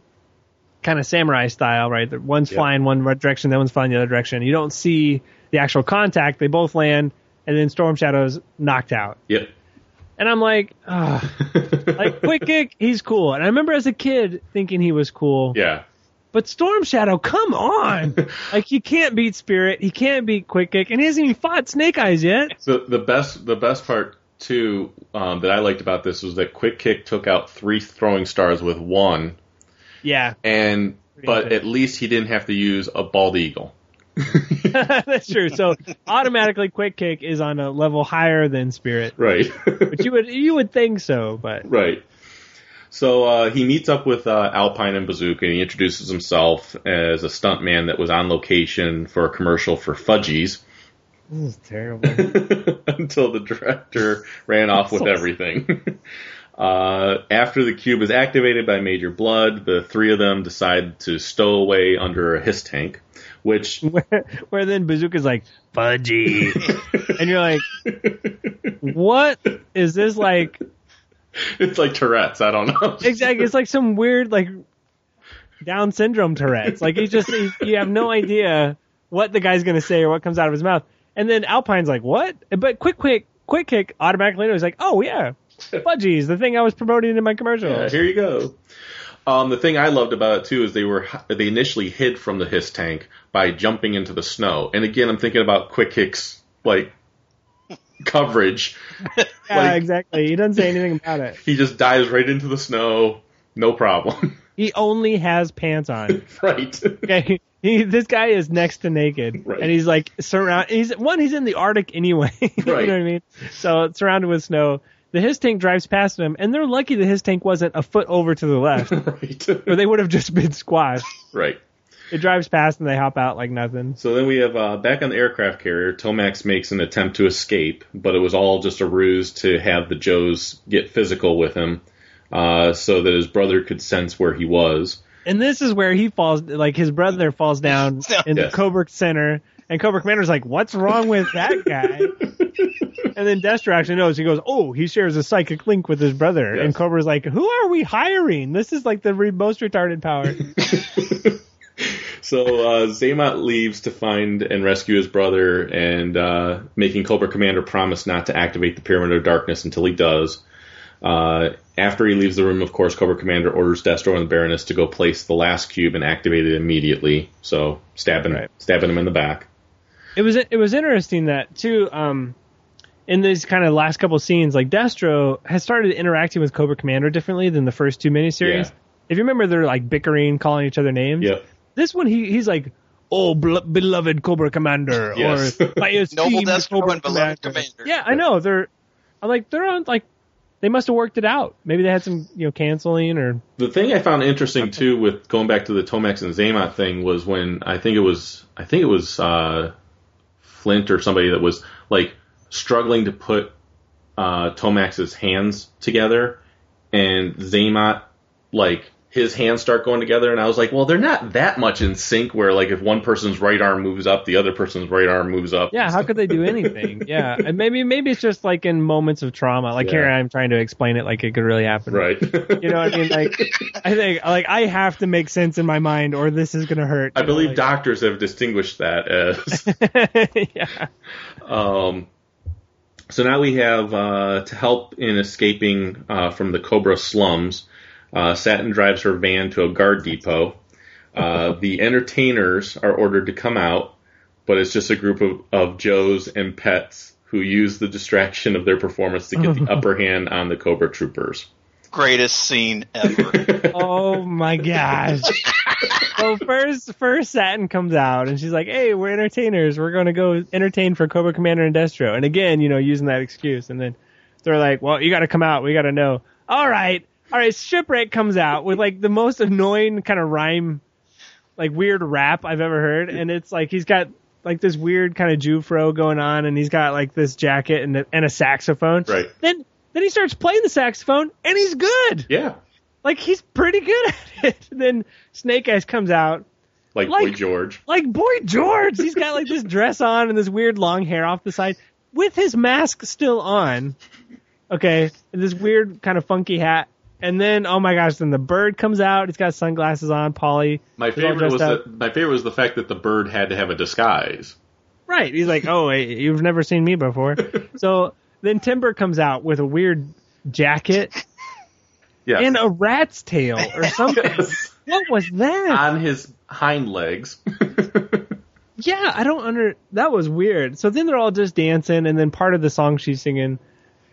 kind of samurai style, right? The- One's Yep. flying one direction, the one's flying the other direction. You don't see the actual contact. They both land, and then Storm Shadow's knocked out. Yep. And I'm like, ah, like Quick Kick, he's cool. And I remember as a kid thinking he was cool. yeah. But Storm Shadow, come on! like he can't beat Spirit, he can't beat Quick Kick, and he hasn't even fought Snake Eyes yet. So the best the best part too um, that I liked about this was that Quick Kick took out three throwing stars with one, Yeah, and but epic. at least he didn't have to use a bald eagle. that's true. So automatically, Quick Kick is on a level higher than Spirit, Right. but you would you would think so, but Right. So uh, he meets up with uh, Alpine and Bazooka, and he introduces himself as a stuntman that was on location for a commercial for Fudgies this is terrible. until the director ran off with everything. Uh, after the cube is activated by Major Bludd, the three of them decide to stow away under a HISS tank, which where, where then Bazooka's like fudgy, and you're like, what is this like? it's like Tourette's. I don't know. Exactly, it's like some weird like Down syndrome Tourette's. Like he just he, you have no idea what the guy's gonna say or what comes out of his mouth, and then Alpine's like, what? But quick, quick, quick kick automatically knows like, oh yeah, fudgies, the thing I was promoting in my commercial. Yeah, here you go. Um, the thing I loved about it too is they were they initially hid from the HISS tank by jumping into the snow. And again, I'm thinking about Quick Kick's like coverage. yeah, like- exactly. He doesn't say anything about it. He just dives right into the snow, no problem. He only has pants on. right. Okay, he, this guy is next to naked, Right. and he's like surround. He's one. He's in the Arctic anyway. you know Right. what I mean? So surrounded with snow. The HISS tank drives past him, and they're lucky that HISS tank wasn't a foot over to the left, right. or they would have just been squashed. right. It drives past, and they hop out like nothing. So then we have uh, back on the aircraft carrier. Tomax makes an attempt to escape, but it was all just a ruse to have the Joes get physical with him, uh, so that his brother could sense where he was. And this is where he falls, like his brother falls down in Yes. the Coburg Center, and Cobra Commander's like, "What's wrong with that guy?" and then Destro actually knows. He goes, "Oh, he shares a psychic link with his brother." Yes. And Cobra's like, "Who are we hiring? This is like the re- most retarded power." So uh, Xamot leaves to find and rescue his brother, and uh, making Cobra Commander promise not to activate the Pyramid of Darkness until he does. Uh, after he leaves the room, of course, Cobra Commander orders Destro and the Baroness to go place the last cube and activate it immediately. So stabbing Right. stabbing him in the back. It was it was interesting that too. Um, in these kind of last couple scenes, like Destro has started interacting with Cobra Commander differently than the first two miniseries. Yeah. If you remember, they're like bickering, calling each other names. Yep. This one, he he's like, "Oh, bel- beloved Cobra Commander," Yes. or "My esteemed Destro Cobra and beloved Commander." Commander. Yeah, I know. They're. I'm like, they're on like, they must have worked it out. Maybe they had some, you know, canceling or. The thing I found interesting too, with going back to the Tomax and Xamot thing, was when I think it was I think it was uh, Flint or somebody that was like struggling to put uh, Tomax's hands together, and Xamot like his hands start going together, and I was like, well, they're not that much in sync. Where like if one person's right arm moves up, the other person's right arm moves up. Yeah, how could they do anything? yeah, and maybe maybe it's just like in moments of trauma. Like here, I'm trying to explain it like it could really happen. Right. You know what I mean? Like, I think like I have to make sense in my mind, or this is gonna hurt. I you know, believe like- doctors have distinguished that as. yeah. Um, so now we have uh, to help in escaping uh, from the Cobra slums. Uh, Satin drives her van to a guard depot. Uh, the entertainers are ordered to come out, but it's just a group of, of Joes and pets who use the distraction of their performance to get the upper hand on the Cobra troopers. Greatest scene ever. Oh my gosh. so first, first Satin comes out and she's like, "Hey, we're entertainers. We're going to go entertain for Cobra Commander and Destro." And again, you know, using that excuse. And then they're like, "Well, you got to come out. We got to know." All right, all right. Shipwreck comes out with like the most annoying kind of rhyme, like weird rap I've ever heard. And it's like he's got like this weird kind of Jufro going on, and he's got like this jacket and a, and a saxophone. Right. Then then he starts playing the saxophone, and he's good. Yeah. Like he's pretty good at it. then Snake Eyes comes out Like, Like- Boy George. like Boy George. He's got like this dress on and this weird long hair off the side with his mask still on. Okay, and this weird kind of funky hat. And then oh my gosh, then the bird comes out. He's got sunglasses on. Polly. My favorite was the, my favorite was the fact that the bird had to have a disguise. Right. He's like, oh, you've never seen me before. so then Timber comes out with a weird jacket Yeah. and a rat's tail or something. what was that? on his hind legs. Yeah, I don't under. That was weird. So then they're all just dancing, and then part of the song she's singing,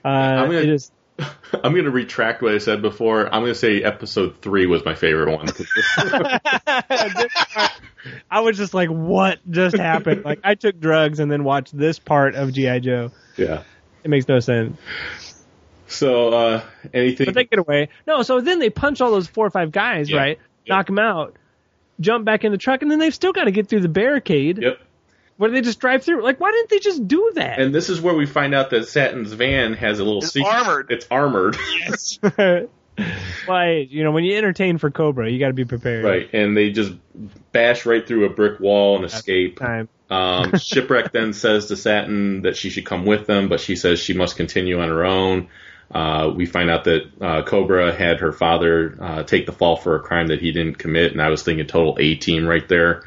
uh, I'm gonna- it is. I'm going to retract what I said before. I'm going to say episode three was my favorite one. I was just like, what just happened? Like, I took drugs and then watched this part of GI Joe. yeah. It makes no sense. So, uh, anything? But they get away. No, so then they punch all those four or five guys, Yeah. right? Yeah. Knock them out. Jump back in the truck, and then they've still got to get through the barricade. Yep. Where they just drive through. Like, why didn't they just do that? And this is where we find out that Satin's van has a little It's secret. armored. It's armored. Yes. Why, you know, when you entertain for Cobra, you got to be prepared. right. And they just bash right through a brick wall and escape. Time. Um, Shipwreck then says to Satin that she should come with them, but she says she must continue on her own. Uh, we find out that uh, Cobra had her father uh, take the fall for a crime that he didn't commit, and I was thinking total A team right there.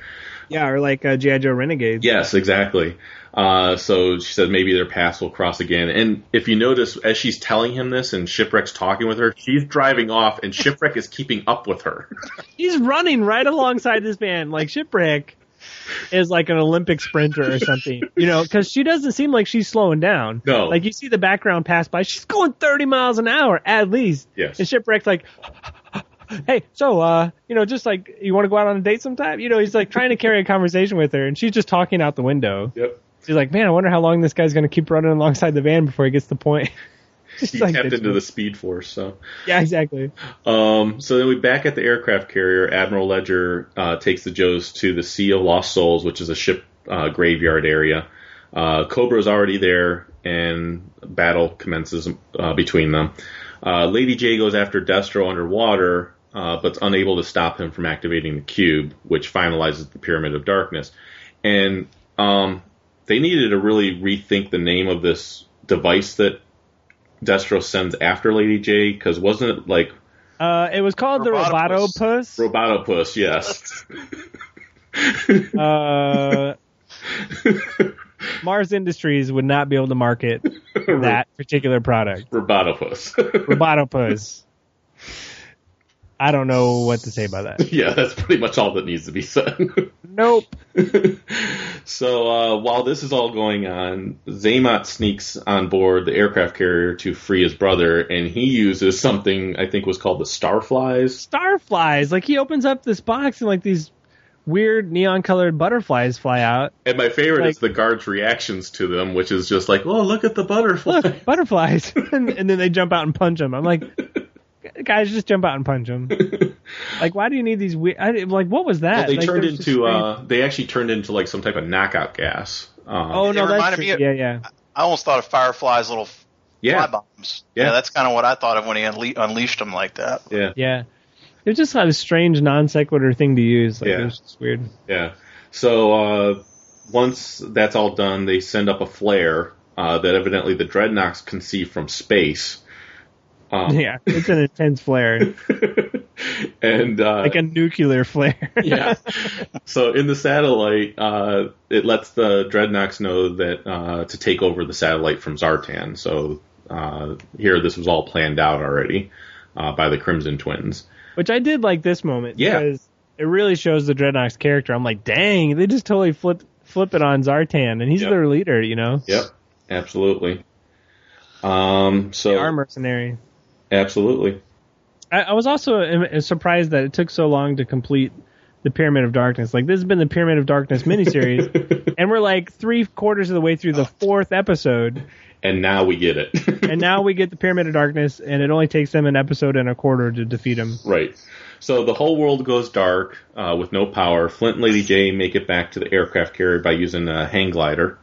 Yeah, or like uh, G.I. Joe Renegades. Yes, exactly. Uh, so she said maybe their paths will cross again. And if you notice, as she's telling him this and Shipwreck's talking with her, she's driving off and Shipwreck is keeping up with her. He's running right alongside this man. Like Shipwreck is like an Olympic sprinter or something, you know, because she doesn't seem like she's slowing down. No. Like you see the background pass by, she's going 30 miles an hour at least. Yes. And Shipwreck's like, hey, so, uh, you know, just like, you want to go out on a date sometime? You know, he's like trying to carry a conversation with her and she's just talking out the window. Yep. She's like, man, I wonder how long this guy's going to keep running alongside the van before he gets the point. Just He like tapped into the Speed Force, so. Yeah, exactly. Um, so then we back at the aircraft carrier. Admiral Ledger uh, takes the Joes to the Sea of Lost Souls, which is a ship uh, graveyard area. Uh, Cobra's already there, and battle commences uh, between them. Uh, Lady Jaye goes after Destro underwater, uh, but's unable to stop him from activating the cube, which finalizes the Pyramid of Darkness. And um, they needed to really rethink the name of this device that Destro sends after Lady Jaye, because wasn't it like Uh, it was called the Robotopus. Robotopus. Robotopus, yes. uh, Mars Industries would not be able to market that particular product. Robotopus. Robotopus. I don't know what to say about that. yeah, that's pretty much all that needs to be said. Nope. so uh, while this is all going on, Xamot sneaks on board the aircraft carrier to free his brother, and he uses something I think was called the Starflies. Starflies. Like he opens up this box and like these weird neon colored butterflies fly out. And my favorite Like- is the guard's reactions to them, which is just like, "Oh, look at the butterfly." Look, butterflies. and, and then they jump out and punch them. I'm like, guys, just jump out and punch them. like, why do you need these weird? I, like, what was that? Well, they Like, turned into uh, they actually turned into like some type of knockout gas. Um, oh It no, that's true. of- yeah, yeah. I almost thought of Firefly's little yeah, fly bombs. Yeah. that's kind of what I thought of when he unle- unleashed them like that. yeah. Yeah. It just had a strange non sequitur thing to use. Like, Yeah. It was just weird. Yeah. So uh, once that's all done, they send up a flare uh, that evidently the Dreadnoks can see from space. Um, Yeah, it's an intense flare, and uh, like a nuclear flare. yeah. So in the satellite, uh, it lets the Dreadnoks know that uh, to take over the satellite from Zartan. So uh, here, this was all planned out already uh, by the Crimson Twins. Which I did like this moment Yeah. because it really shows the Dreadnoks character. I'm like, dang, they just totally flip flip it on Zartan, and he's Yep. their leader. You know, Yep, absolutely. Um, so they are mercenary. Absolutely. I, I was also surprised that it took so long to complete the Pyramid of Darkness. Like this has been the Pyramid of Darkness miniseries, and we're like three quarters of the way through the fourth episode, And now we get it. and now we get the Pyramid of Darkness, and it only takes them an episode and a quarter to defeat him. Right. So the whole world goes dark uh, with no power. Flint and Lady Jaye make it back to the aircraft carrier by using a hang glider.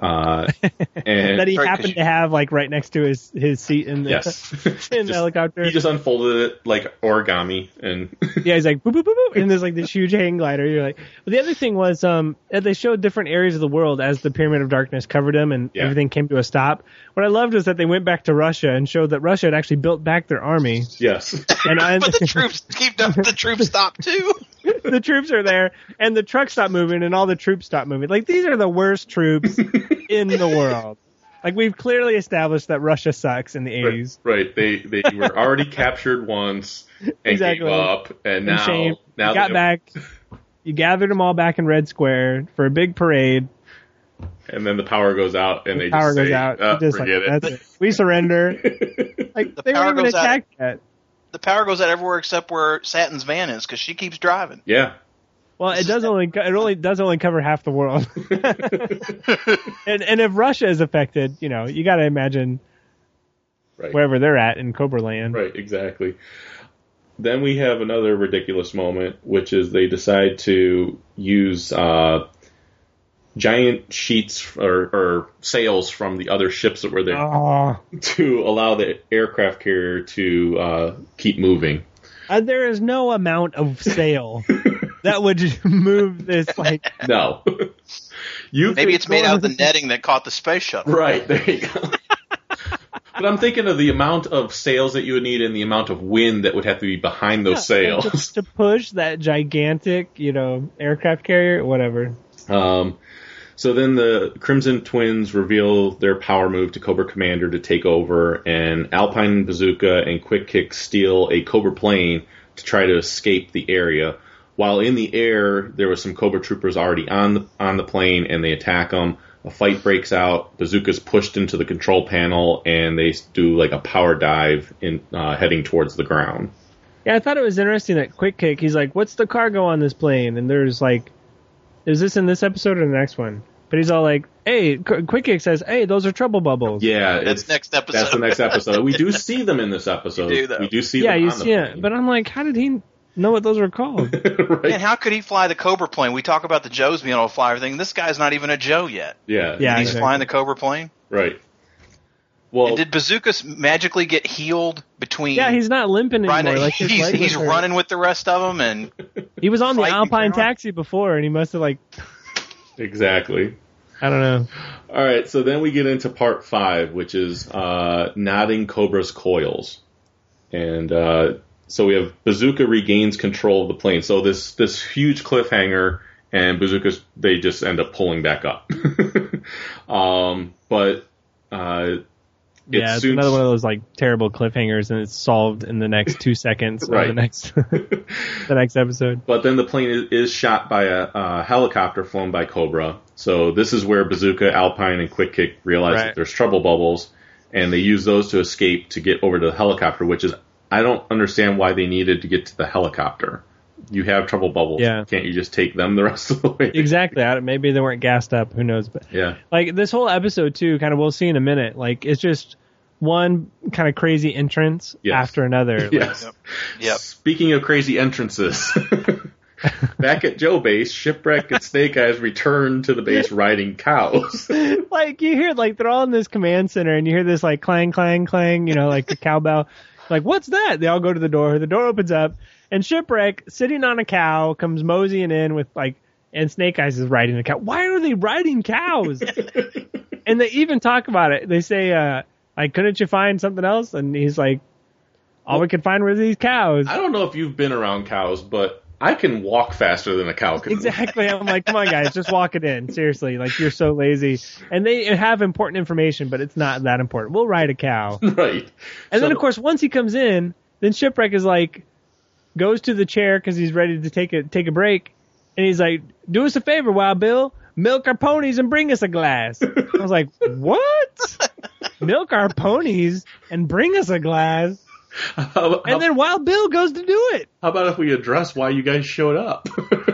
Uh, and that he Right, 'cause happened to have like right next to his his seat in the yes, in the Just- helicopter. He just unfolded it like origami, and yeah, he's like boop boop boop boop, and there's like this huge hang glider. You're like, but the other thing was, um, they showed different areas of the world as the Pyramid of Darkness covered them, and Yeah. everything came to a stop. What I loved was that they went back to Russia and showed that Russia had actually built back their army, yes, and I, but the troops keep the troops stopped too. The troops are there, and the trucks stop moving, and all the troops stop moving. Like these are the worst troops in the world. Like we've clearly established that Russia sucks in the 80s. right. They they were already captured once and Exactly. gave up, and And now shame. now you got they- back. You gathered them all back in Red Square for a big parade. and then the power goes out, and they Power just goes say, out. "Uh, just like, forget it. That's it. We surrender. Like The they weren't even goes out. attacked yet. The power goes out everywhere except where Satin's van is because she keeps driving. yeah, Well, it does only it only does only cover half the world. and and if Russia is affected, you know, you got to imagine right. wherever they're at in Cobra Land. Right, exactly. Then we have another ridiculous moment, which is they decide to use uh, giant sheets or, or sails from the other ships that were there Oh, to allow the aircraft carrier to uh, keep moving. uh, there is no amount of sail that would move this like No, you Maybe it's made out of the netting that caught the space shuttle. right there. You go. But I'm thinking of the amount of sails that you would need and the amount of wind that would have to be behind those and sails. to, to push that gigantic, you know, aircraft carrier, whatever. Um, so then the Crimson Twins reveal their power move to Cobra Commander to take over, and Alpine Bazooka and Quick Kick steal a Cobra plane to try to escape the area. While in the air, there was some Cobra troopers already on the on the plane, and they attack them. A fight breaks out. Bazooka's pushed into the control panel, and they do like a power dive in uh, heading towards the ground. Yeah, I thought it was interesting that Quick Kick, he's like, "What's the cargo on this plane?" And there's like, is this in this episode or the next one? But he's all like, "Hey," Qu- Quick Kick says, "Hey, those are trouble bubbles." Yeah, That's it's next episode. that's the next episode. We do see them in this episode. You do, we do see yeah, them you on the see it. But I'm like, how did he know what those were called? right? Man, how could he fly the Cobra plane? We talk about the Joes being able to fly everything. This guy's not even a Joe yet. Yeah. Yeah, He's exactly. flying the Cobra plane. Right. Well, And did Bazooka magically get healed between? yeah, he's not limping Right, anymore. Like he's, he's running with the rest of them, and He was on the Alpine taxi before, and he must have like, exactly. I don't know. All right. So then we get into part five, which is uh, knotting Cobra's coils, and uh, so we have Bazooka regains control of the plane. So this this huge cliffhanger, and Bazooka's they just end up pulling back up. um, but uh, Yeah, it's soon- another one of those like terrible cliffhangers, and it's solved in the next two seconds of the next the next episode. But then the plane is, is shot by a, a helicopter flown by Cobra. So this is where Bazooka, Alpine, and Quick Kick realize Right. that there's trouble bubbles, and they use those to escape to get over to the helicopter. Which is I don't understand why they needed to get to the helicopter. You have trouble bubbles. Yeah. Can't you just take them the rest of the way? Exactly. I don't- Maybe they weren't gassed up. Who knows? But Yeah. like this whole episode too, kind of we'll see in a minute. Like it's just one kind of crazy entrance Yes. after another. Like, Yes. Yep. Speaking of crazy entrances. Back at Joe base, Shipwreck and Snake Eyes return to the base riding cows. like you hear like they're all in this command center and you hear this like clang clang clang you know like the cowbell like what's that they all go to the door the door opens up And Shipwreck, sitting on a cow, comes moseying in with like, and Snake Eyes is riding a cow. Why are they riding cows? and they even talk about it. They say, uh, like, couldn't you find something else? And he's like, all we could find were these cows. I don't know if you've been around cows, but I can walk faster than a cow can. Exactly. I'm like, come on, guys, just walk it in. Seriously, like you're so lazy. And they have important information, but it's not that important. We'll ride a cow. right. And then, of course, once he comes in, then Shipwreck is like, goes to the chair because he's ready to take a take a break, and he's like, "Do us a favor, Wild Bill, milk our ponies and bring us a glass." I was like, "What? milk our ponies and bring us a glass?" How, And then Wild Bill goes to do it. how about if we address why you guys showed up?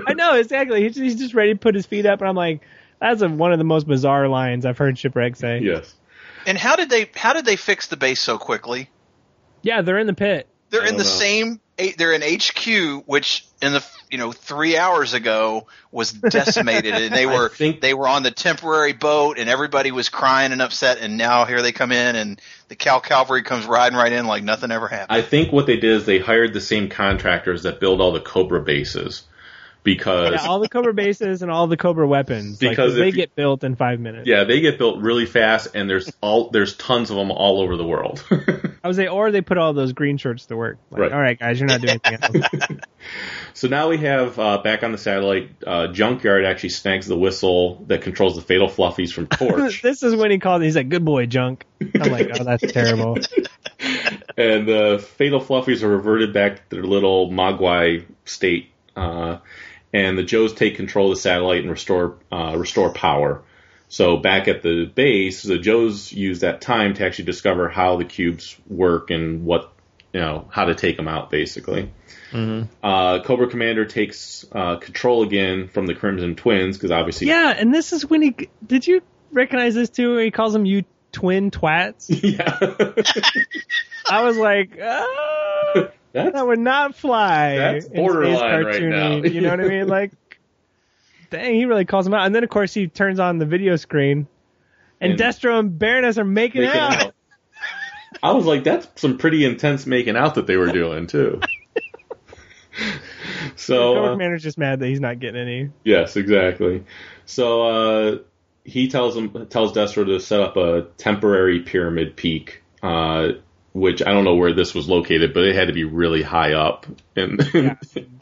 I know exactly. He's, he's just ready to put his feet up, and I'm like, "That's a, one of the most bizarre lines I've heard Shipwreck say." yes. And how did they how did they fix the base so quickly? Yeah, they're in the pit. They're in the know. same. They're in HQ, which in the you know three hours ago was decimated, and they were think- they were on the temporary boat, and everybody was crying and upset, and now here they come in, and the Cal Cavalry comes riding right in like nothing ever happened. I think what they did is they hired the same contractors that build all the Cobra bases because Yeah, all the Cobra bases and all the Cobra weapons. like, Because they you- get built in five minutes. yeah, they get built really fast and there's all there's tons of them all over the world. I was say, or they put all those green shirts to work. Like, Right. All right, guys, you're not doing anything else. so now we have uh, back on the satellite, uh, Junkyard actually snags the whistle that controls the fatal fluffies from Torch, this is when he called. He's like, "Good boy, junk." I'm like, "Oh, that's terrible." and the fatal fluffies are reverted back to their little Mogwai state. Uh, and the Joes take control of the satellite and restore uh, restore power. So back at the base, the Joes use that time to actually discover how the cubes work and what you know how to take them out, basically. Uh, Cobra Commander takes uh, control again from the Crimson Twins because obviously, Yeah, and this is when he. Did you recognize this too? He calls them "you twin twats." yeah, I was like, ah, that's that would not fly. That's borderline right now. You know what I mean? Like, dang, he really calls him out. And then of course he turns on the video screen, and, And- Destro and Baroness are making, making out. out. I was like, that's some pretty intense making out that they were doing too. so Cobra uh, Commander's just mad that he's not getting any. Yes, exactly. So uh, he tells him tells Destro to set up a temporary pyramid peak, uh, which I don't know where this was located, but it had to be really high up. And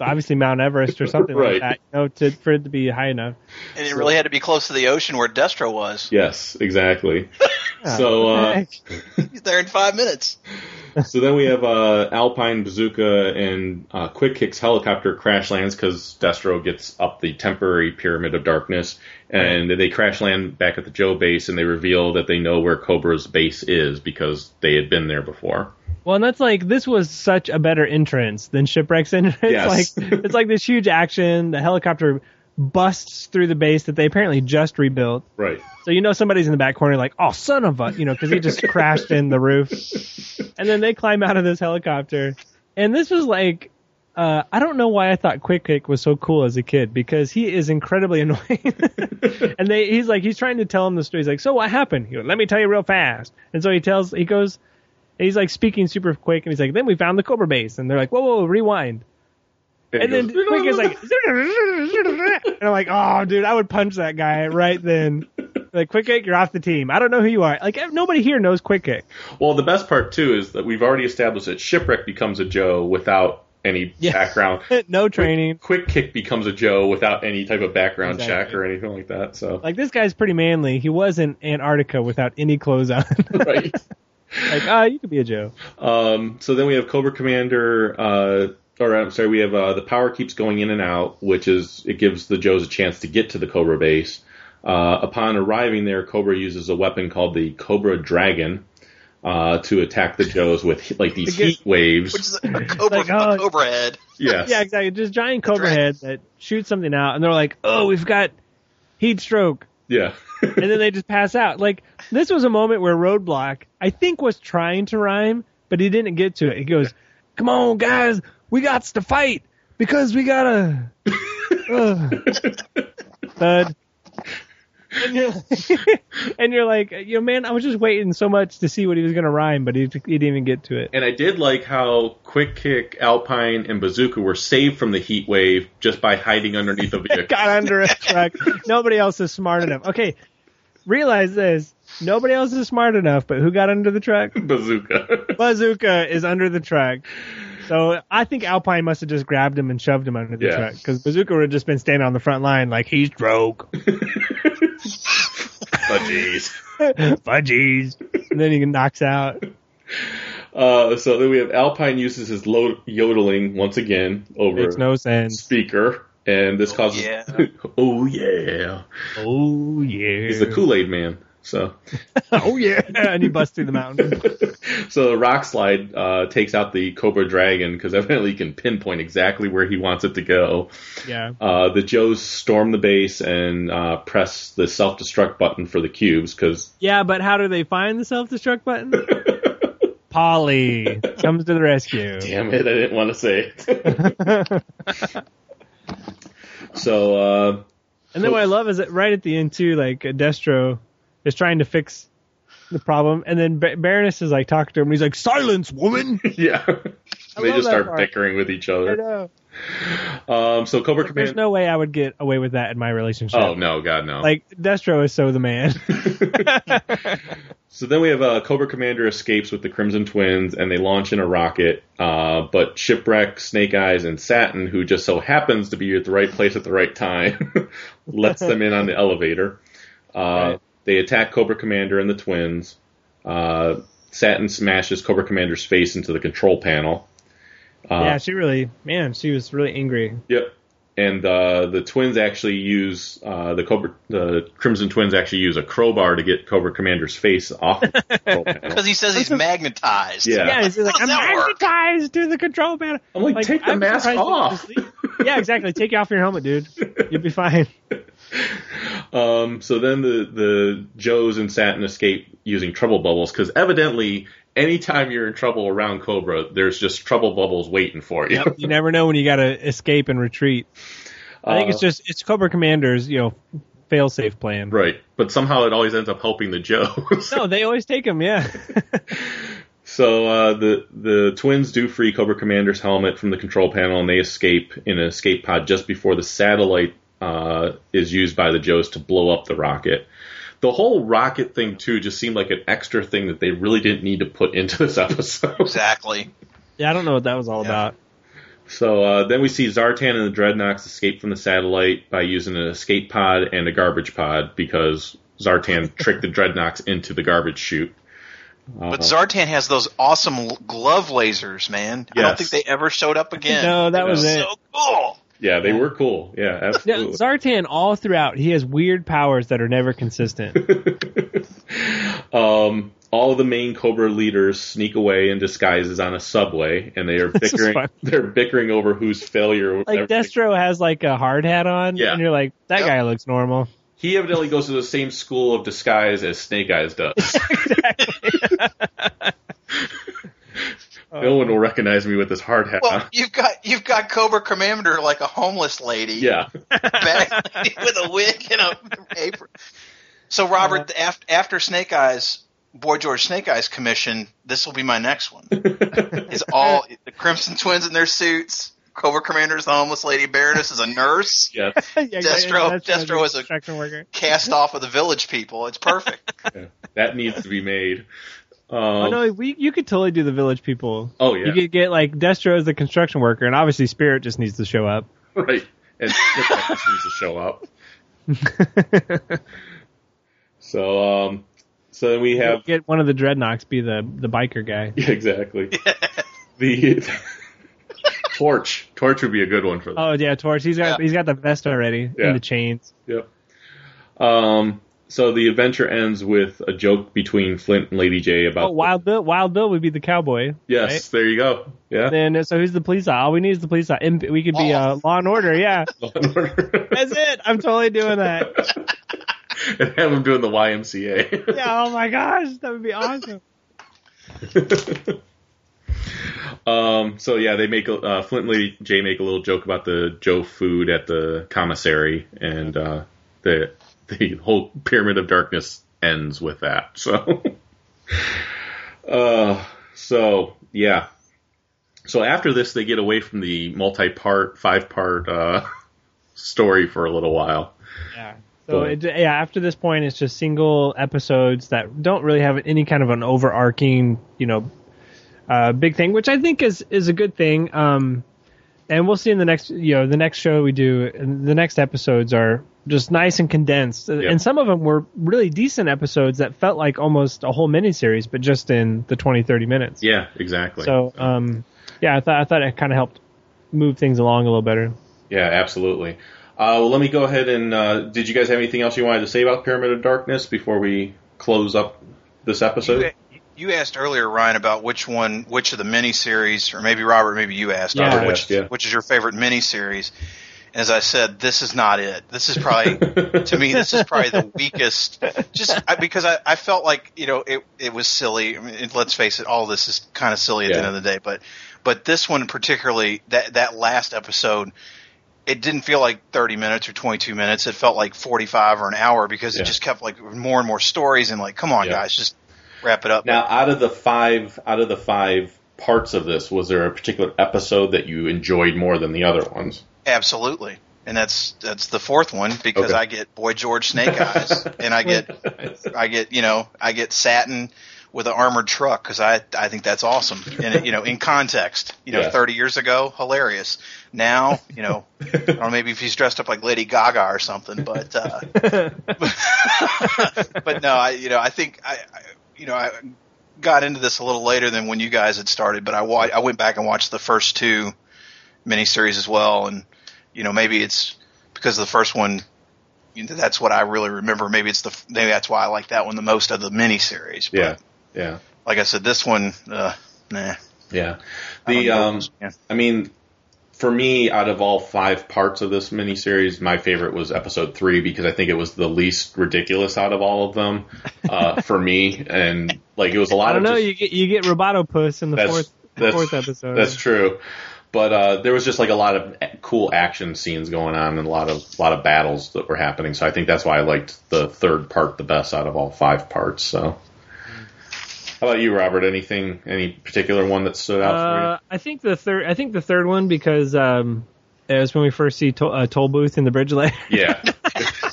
Obviously Mount Everest or something Right. like that. You know, to, for it to be high enough. And it really had to be close to the ocean where Destro was. yes, exactly. so uh, He's there in five minutes. so then we have uh, Alpine Bazooka and uh, Quick Kick's helicopter crash lands because Destro gets up the temporary pyramid of darkness, and they crash land back at the Joe base, and they reveal that they know where Cobra's base is because they had been there before. Well, and that's like this was such a better entrance than Shipwreck's entrance. Yes. Like it's like this huge action. The helicopter busts through the base that they apparently just rebuilt. Right. So you know somebody's in the back corner like, oh son of a, you know, because he just crashed in the roof. And then they climb out of this helicopter, and this was like. Uh, I don't know why I thought Quick Kick was so cool as a kid because he is incredibly annoying. and they, he's like, he's trying to tell him the story. He's like, so what happened? He goes, Let me tell you real fast. And so he tells, he goes, he's like speaking super quick, and he's like, then we found the Cobra base, and they're like, whoa, whoa, whoa rewind. And then Quick is like, and I'm like, oh, dude, I would punch that guy right then. Like, Quick Kick, you're off the team. I don't know who you are. Like, nobody here knows Quick Kick. Well, the best part too is that we've already established that Shipwreck becomes a Joe without any Yeah. background. no training. Quick Kick becomes a Joe without any type of background check or anything like that. So Like, this guy's pretty manly. He was in Antarctica without any clothes on. right. like, ah, you could be a Joe. Um, so then we have Cobra Commander, uh, or I'm sorry, we have uh, the power keeps going in and out, which is it gives the Joes a chance to get to the Cobra base. Uh, upon arriving there, Cobra uses a weapon called the Cobra Dragon uh, to attack the Joes with like these It heat waves. Which is a cobra, Like, oh. a cobra head. yes. Yeah, exactly. Just giant cobra Right. head that shoots something out, and they're like, "Oh, we've got heat stroke," Yeah. and then they just pass out. Like this was a moment where Roadblock, I think, was trying to rhyme, but he didn't get to it. He goes, "Come on, guys, we got to fight because we gotta." Ugh. Thud. and you're like, and you're like, you know, man, I was just waiting so much to see what he was gonna rhyme, but he, he didn't even get to it. And I did like how Quick Kick, Alpine, and Bazooka were saved from the heat wave just by hiding underneath a vehicle. Got under a truck. Nobody else is smart enough. Okay, realize this. Nobody else is smart enough, but who got under the truck? Bazooka. Bazooka is under the truck. So I think Alpine must have just grabbed him and shoved him under the Yeah. truck because Bazooka would have just been standing on the front line like he's broke, Fudgies. fudgies, and then he knocks out. Uh, so then we have Alpine uses his lo- yodeling once again over Makes no sense. speaker, and this causes. yeah. oh yeah, Oh yeah, he's the Kool Aid Man. So, oh yeah, and he busts through the mountain. so the rock slide uh, takes out the Cobra Dragon because evidently he can pinpoint exactly where he wants it to go. Yeah, Uh, the Joes storm the base and uh, press the self destruct button for the cubes because yeah, but how do they find the self destruct button? Polly comes to the rescue. damn it, I didn't want to say it. so uh, And then what I love is that right at the end too, like Destro is trying to fix the problem, and then ba- Baroness is like talking to him, and he's like, "Silence, woman." yeah, they just start part. bickering with each I other. know. Um, so Cobra Commander. There's no way I would get away with that in my relationship. oh no, God no. Like Destro is so the man. So then we have uh, Cobra Commander escapes with the Crimson Twins, and they launch in a rocket. Uh, but Shipwreck, Snake Eyes, and Satin, who just so happens to be at the right place at the right time, lets them in on the elevator. Uh, Right. They attack Cobra Commander and the twins. Uh, Satin smashes Cobra Commander's face into the control panel. Uh, yeah, she really, man, she was really angry. Yep. And uh, the twins actually use uh, the Cobra, the Crimson Twins actually use a crowbar to get Cobra Commander's face off the control panel. Because he says he's magnetized. Yeah. Yeah, he's like, I'm does that work?" magnetized to the control panel. I'm like, take the I'm mask off. yeah, exactly. Take off your helmet, dude. You'll be fine. Um, so then the the Joes and Satin escape using trouble bubbles because evidently, anytime you're in trouble around Cobra, there's just trouble bubbles waiting for you. Yep, you never know when you got to escape and retreat. I think it's Uh, just it's Cobra Commander's you know fail safe plan. right, but somehow it always ends up helping the Joes. No, they always take them. Yeah. So uh, the the twins do free Cobra Commander's helmet from the control panel, and they escape in an escape pod just before the satellite uh, is used by the Joes to blow up the rocket. The whole rocket thing too just seemed like an extra thing that they really didn't need to put into this episode. Exactly. yeah, I don't know what that was all Yeah. about. So uh, then we see Zartan and the Dreadnoks escape from the satellite by using an escape pod and a garbage pod because Zartan tricked the Dreadnoks into the garbage chute. But Zartan has those awesome glove lasers, man. I don't think they ever showed up again. No, that was it. So cool. Yeah, they were cool. Yeah, absolutely. Zartan all throughout, he has weird powers that are never consistent. um, all of the main Cobra leaders sneak away in disguises on a subway, and they are bickering. They're bickering over whose failure. Like everything- Destro has like a hard hat on, Yeah. and you're like, that Yep. guy looks normal. He evidently goes to the same school of disguise as Snake Eyes does. No one will um, recognize me with this hard hat. Well, you've got you've got Cobra Commander like a homeless lady. Yeah. Bag lady with a wig and a apron. So Robert, after after Snake Eyes, Boy George Snake Eyes commission, this will be my next one. Is all the Crimson Twins in their suits. Cobra Commander's the homeless lady. Baroness is a nurse. Yes. Yeah, Destro- Destro's Destro is a- worker. Cast off of the village people. It's perfect. That needs to be made. Um, Oh no, we you could totally do the village people. Oh, yeah. You could get like Destro as the construction worker, and obviously Spirit just needs to show up. Right. And Snake Eyes just needs to show up. So, um, so then we have Get one of the Dreadnoks be the the biker guy. Yeah, exactly. the torch. Torch would be a good one for Them. Oh yeah, Torch. He's got Yeah. he's got the vest already Yeah. and the chains. Yep. Um. So the adventure ends with a joke between Flint and Lady Jaye about. Oh, Wild Bill. Wild Bill would be the cowboy. Yes, right? there you go. Yeah. Then so who's the police? All we need is the police. And we could be uh, Law and Order. Yeah, that's it. I'm totally doing that. and have him doing the YMCA. Yeah. Oh my gosh, that would be awesome. um. So yeah, they make a- uh, Flint and Lady Jaye make a little joke about the Joe food at the commissary, and uh, the the whole Pyramid of Darkness ends with that. So, uh, so yeah. So after this, they get away from the multi-part, five-part uh, story for a little while. Yeah. So But- it, yeah, after this point, it's just single episodes that don't really have any kind of an overarching, you know, uh, big thing, which I think is is a good thing. Um, and we'll see in the next, you know, the next show we do, the next episodes are just nice and condensed, Yeah. and some of them were really decent episodes that felt like almost a whole miniseries, but just in the 20, 30 minutes. Yeah, exactly. So, um, yeah, I thought I thought it kind of helped move things along a little better. Yeah, absolutely. Uh, well, let me go ahead and. Uh, did you guys have anything else you wanted to say about Pyramid of Darkness before we close up this episode? You, asked earlier, Ryan, about which one, which of the miniseries, or maybe Robert, maybe you asked, Yeah. Robert, which, asked, yeah. which is your favorite miniseries? And as I said, this is not it. This is probably, to me, this is probably the weakest. Just I, because I, I felt like you know it it was silly. I mean, it- let's face it, all this is kind of silly at the end of the day. But but this one particularly, that that last episode, it didn't feel like 30 minutes or 22 minutes. It felt like 45 or an hour because Yeah. it just kept like more and more stories and like, come on, Yeah. guys, just wrap it up. Now, out of the five, out of the five parts of this, was there a particular episode that you enjoyed more than the other ones? Absolutely. And that's that's the fourth one because Okay. I get Boy George Snake Eyes and I get I get you know I get Satin with an armored truck because I I think that's awesome and you know in context you know Yeah. 30 years ago hilarious now you know or maybe if he's dressed up like Lady Gaga or something but uh, but no I you know I think I, I you know I got into this a little later than when you guys had started but I wa- I went back and watched the first two miniseries as well and you know, maybe it's because of the first one, you know, that's what I really remember. Maybe it's the maybe that's why I like that one the most of the miniseries. But Yeah, yeah, like I said, this one, uh, nah. yeah. The know. um, Yeah. I mean, for me, out of all five parts of this miniseries, my favorite was episode three because I think it was the least ridiculous out of all of them uh, for me, and like it was a lot I don't of know. just- You get you get Roboto Puss in the That's- fourth that's- fourth episode. That's true. But uh, there was just like a lot of cool action scenes going on and a lot of a lot of battles that were happening. So I think that's why I liked the third part the best out of all five parts. So, how about you, Robert? Anything, any particular one that stood out Uh, I think the third. I think the third one because um, it was when we first see to- uh, Tollbooth in the bridge layer. Yeah,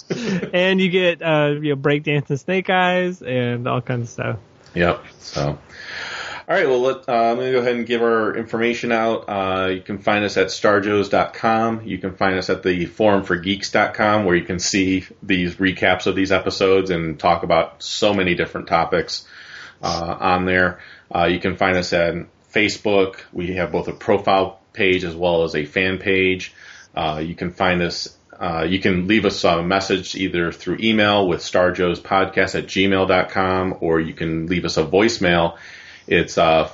and you get uh, you know breakdancing Snake Eyes and all kinds of stuff. yep. So. All right, well, let, uh, I'm going to go ahead and give our information out. Uh, you can find us at starjoes.com. You can find us at the forumforgeeks.com where you can see these recaps of these episodes and talk about so many different topics uh, on there. Uh, you can find us at Facebook. We have both a profile page as well as a fan page. Uh, you can find us uh, you can leave us a message either through email with starjoespodcast at gmail.com or you can leave us a voicemail. It's uh,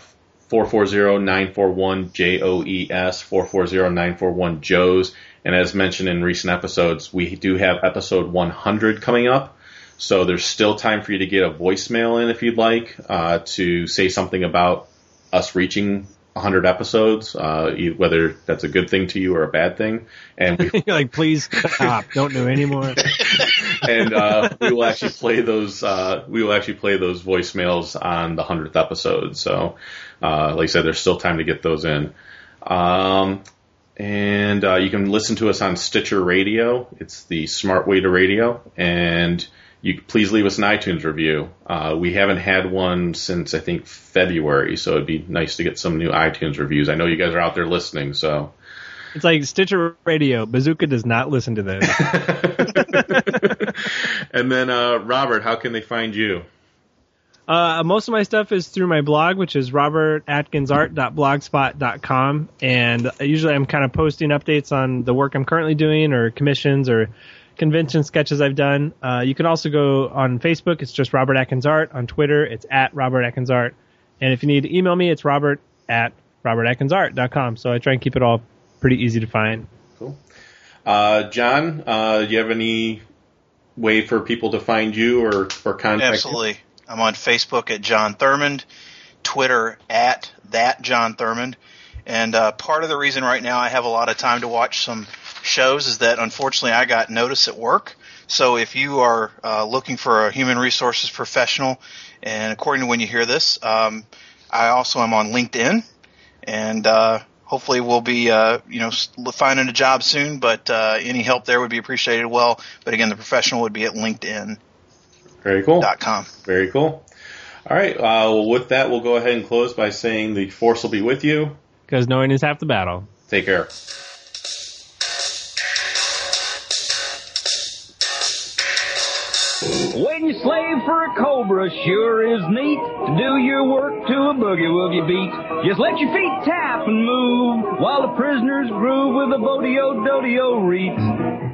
440-941-JOES, 440-941-JOES. And as mentioned in recent episodes, we do have episode 100 coming up. So there's still time for you to get a voicemail in if you'd like uh, to say something about us reaching 100 episodes, uh, whether that's a good thing to you or a bad thing. And we like, please stop! Don't do anymore. and uh, we will actually play those. Uh, we will actually play those voicemails on the hundredth episode. So, uh, like I said, there's still time to get those in. Um, and uh, you can listen to us on Stitcher Radio. It's the smart way to radio. And you please leave us an iTunes review. Uh, we haven't had one since I think February, so it'd be nice to get some new iTunes reviews. I know you guys are out there listening, so. It's like Stitcher Radio. Bazooka does not listen to this. and then, uh, Robert, how can they find you? Uh, most of my stuff is through my blog, which is robertatkinsart.blogspot.com. And usually I'm kind of posting updates on the work I'm currently doing or commissions or convention sketches I've done. Uh, you can also go on Facebook. It's just Robert Atkins Art. On Twitter, it's at Robert Atkins Art. And if you need to email me, it's robert at robertatkinsart.com. So I try and keep it all pretty easy to find. Uh, John, uh, do you have any way for people to find you or, or contact Absolutely. I'm on Facebook at John Thurmond, Twitter at that John Thurmond, and uh, part of the reason right now I have a lot of time to watch some shows is that unfortunately I got notice at work So if you are uh, looking for a human resources professional, and according to when you hear this, um, I also am on LinkedIn, and uh, hopefully we'll be uh, you know finding a job soon. But uh, any help there would be appreciated. Well, but again, the professional would be at LinkedIn. Very cool. Dot com. Very cool. All right. Uh, well, with that, we'll go ahead and close by saying the force will be with you. Because knowing is half the battle. Take care. When you slave for a cobra sure is neat to do your work to a boogie woogie beat. Just let your feet tap and move while the prisoners groove with a bodio dodio reed.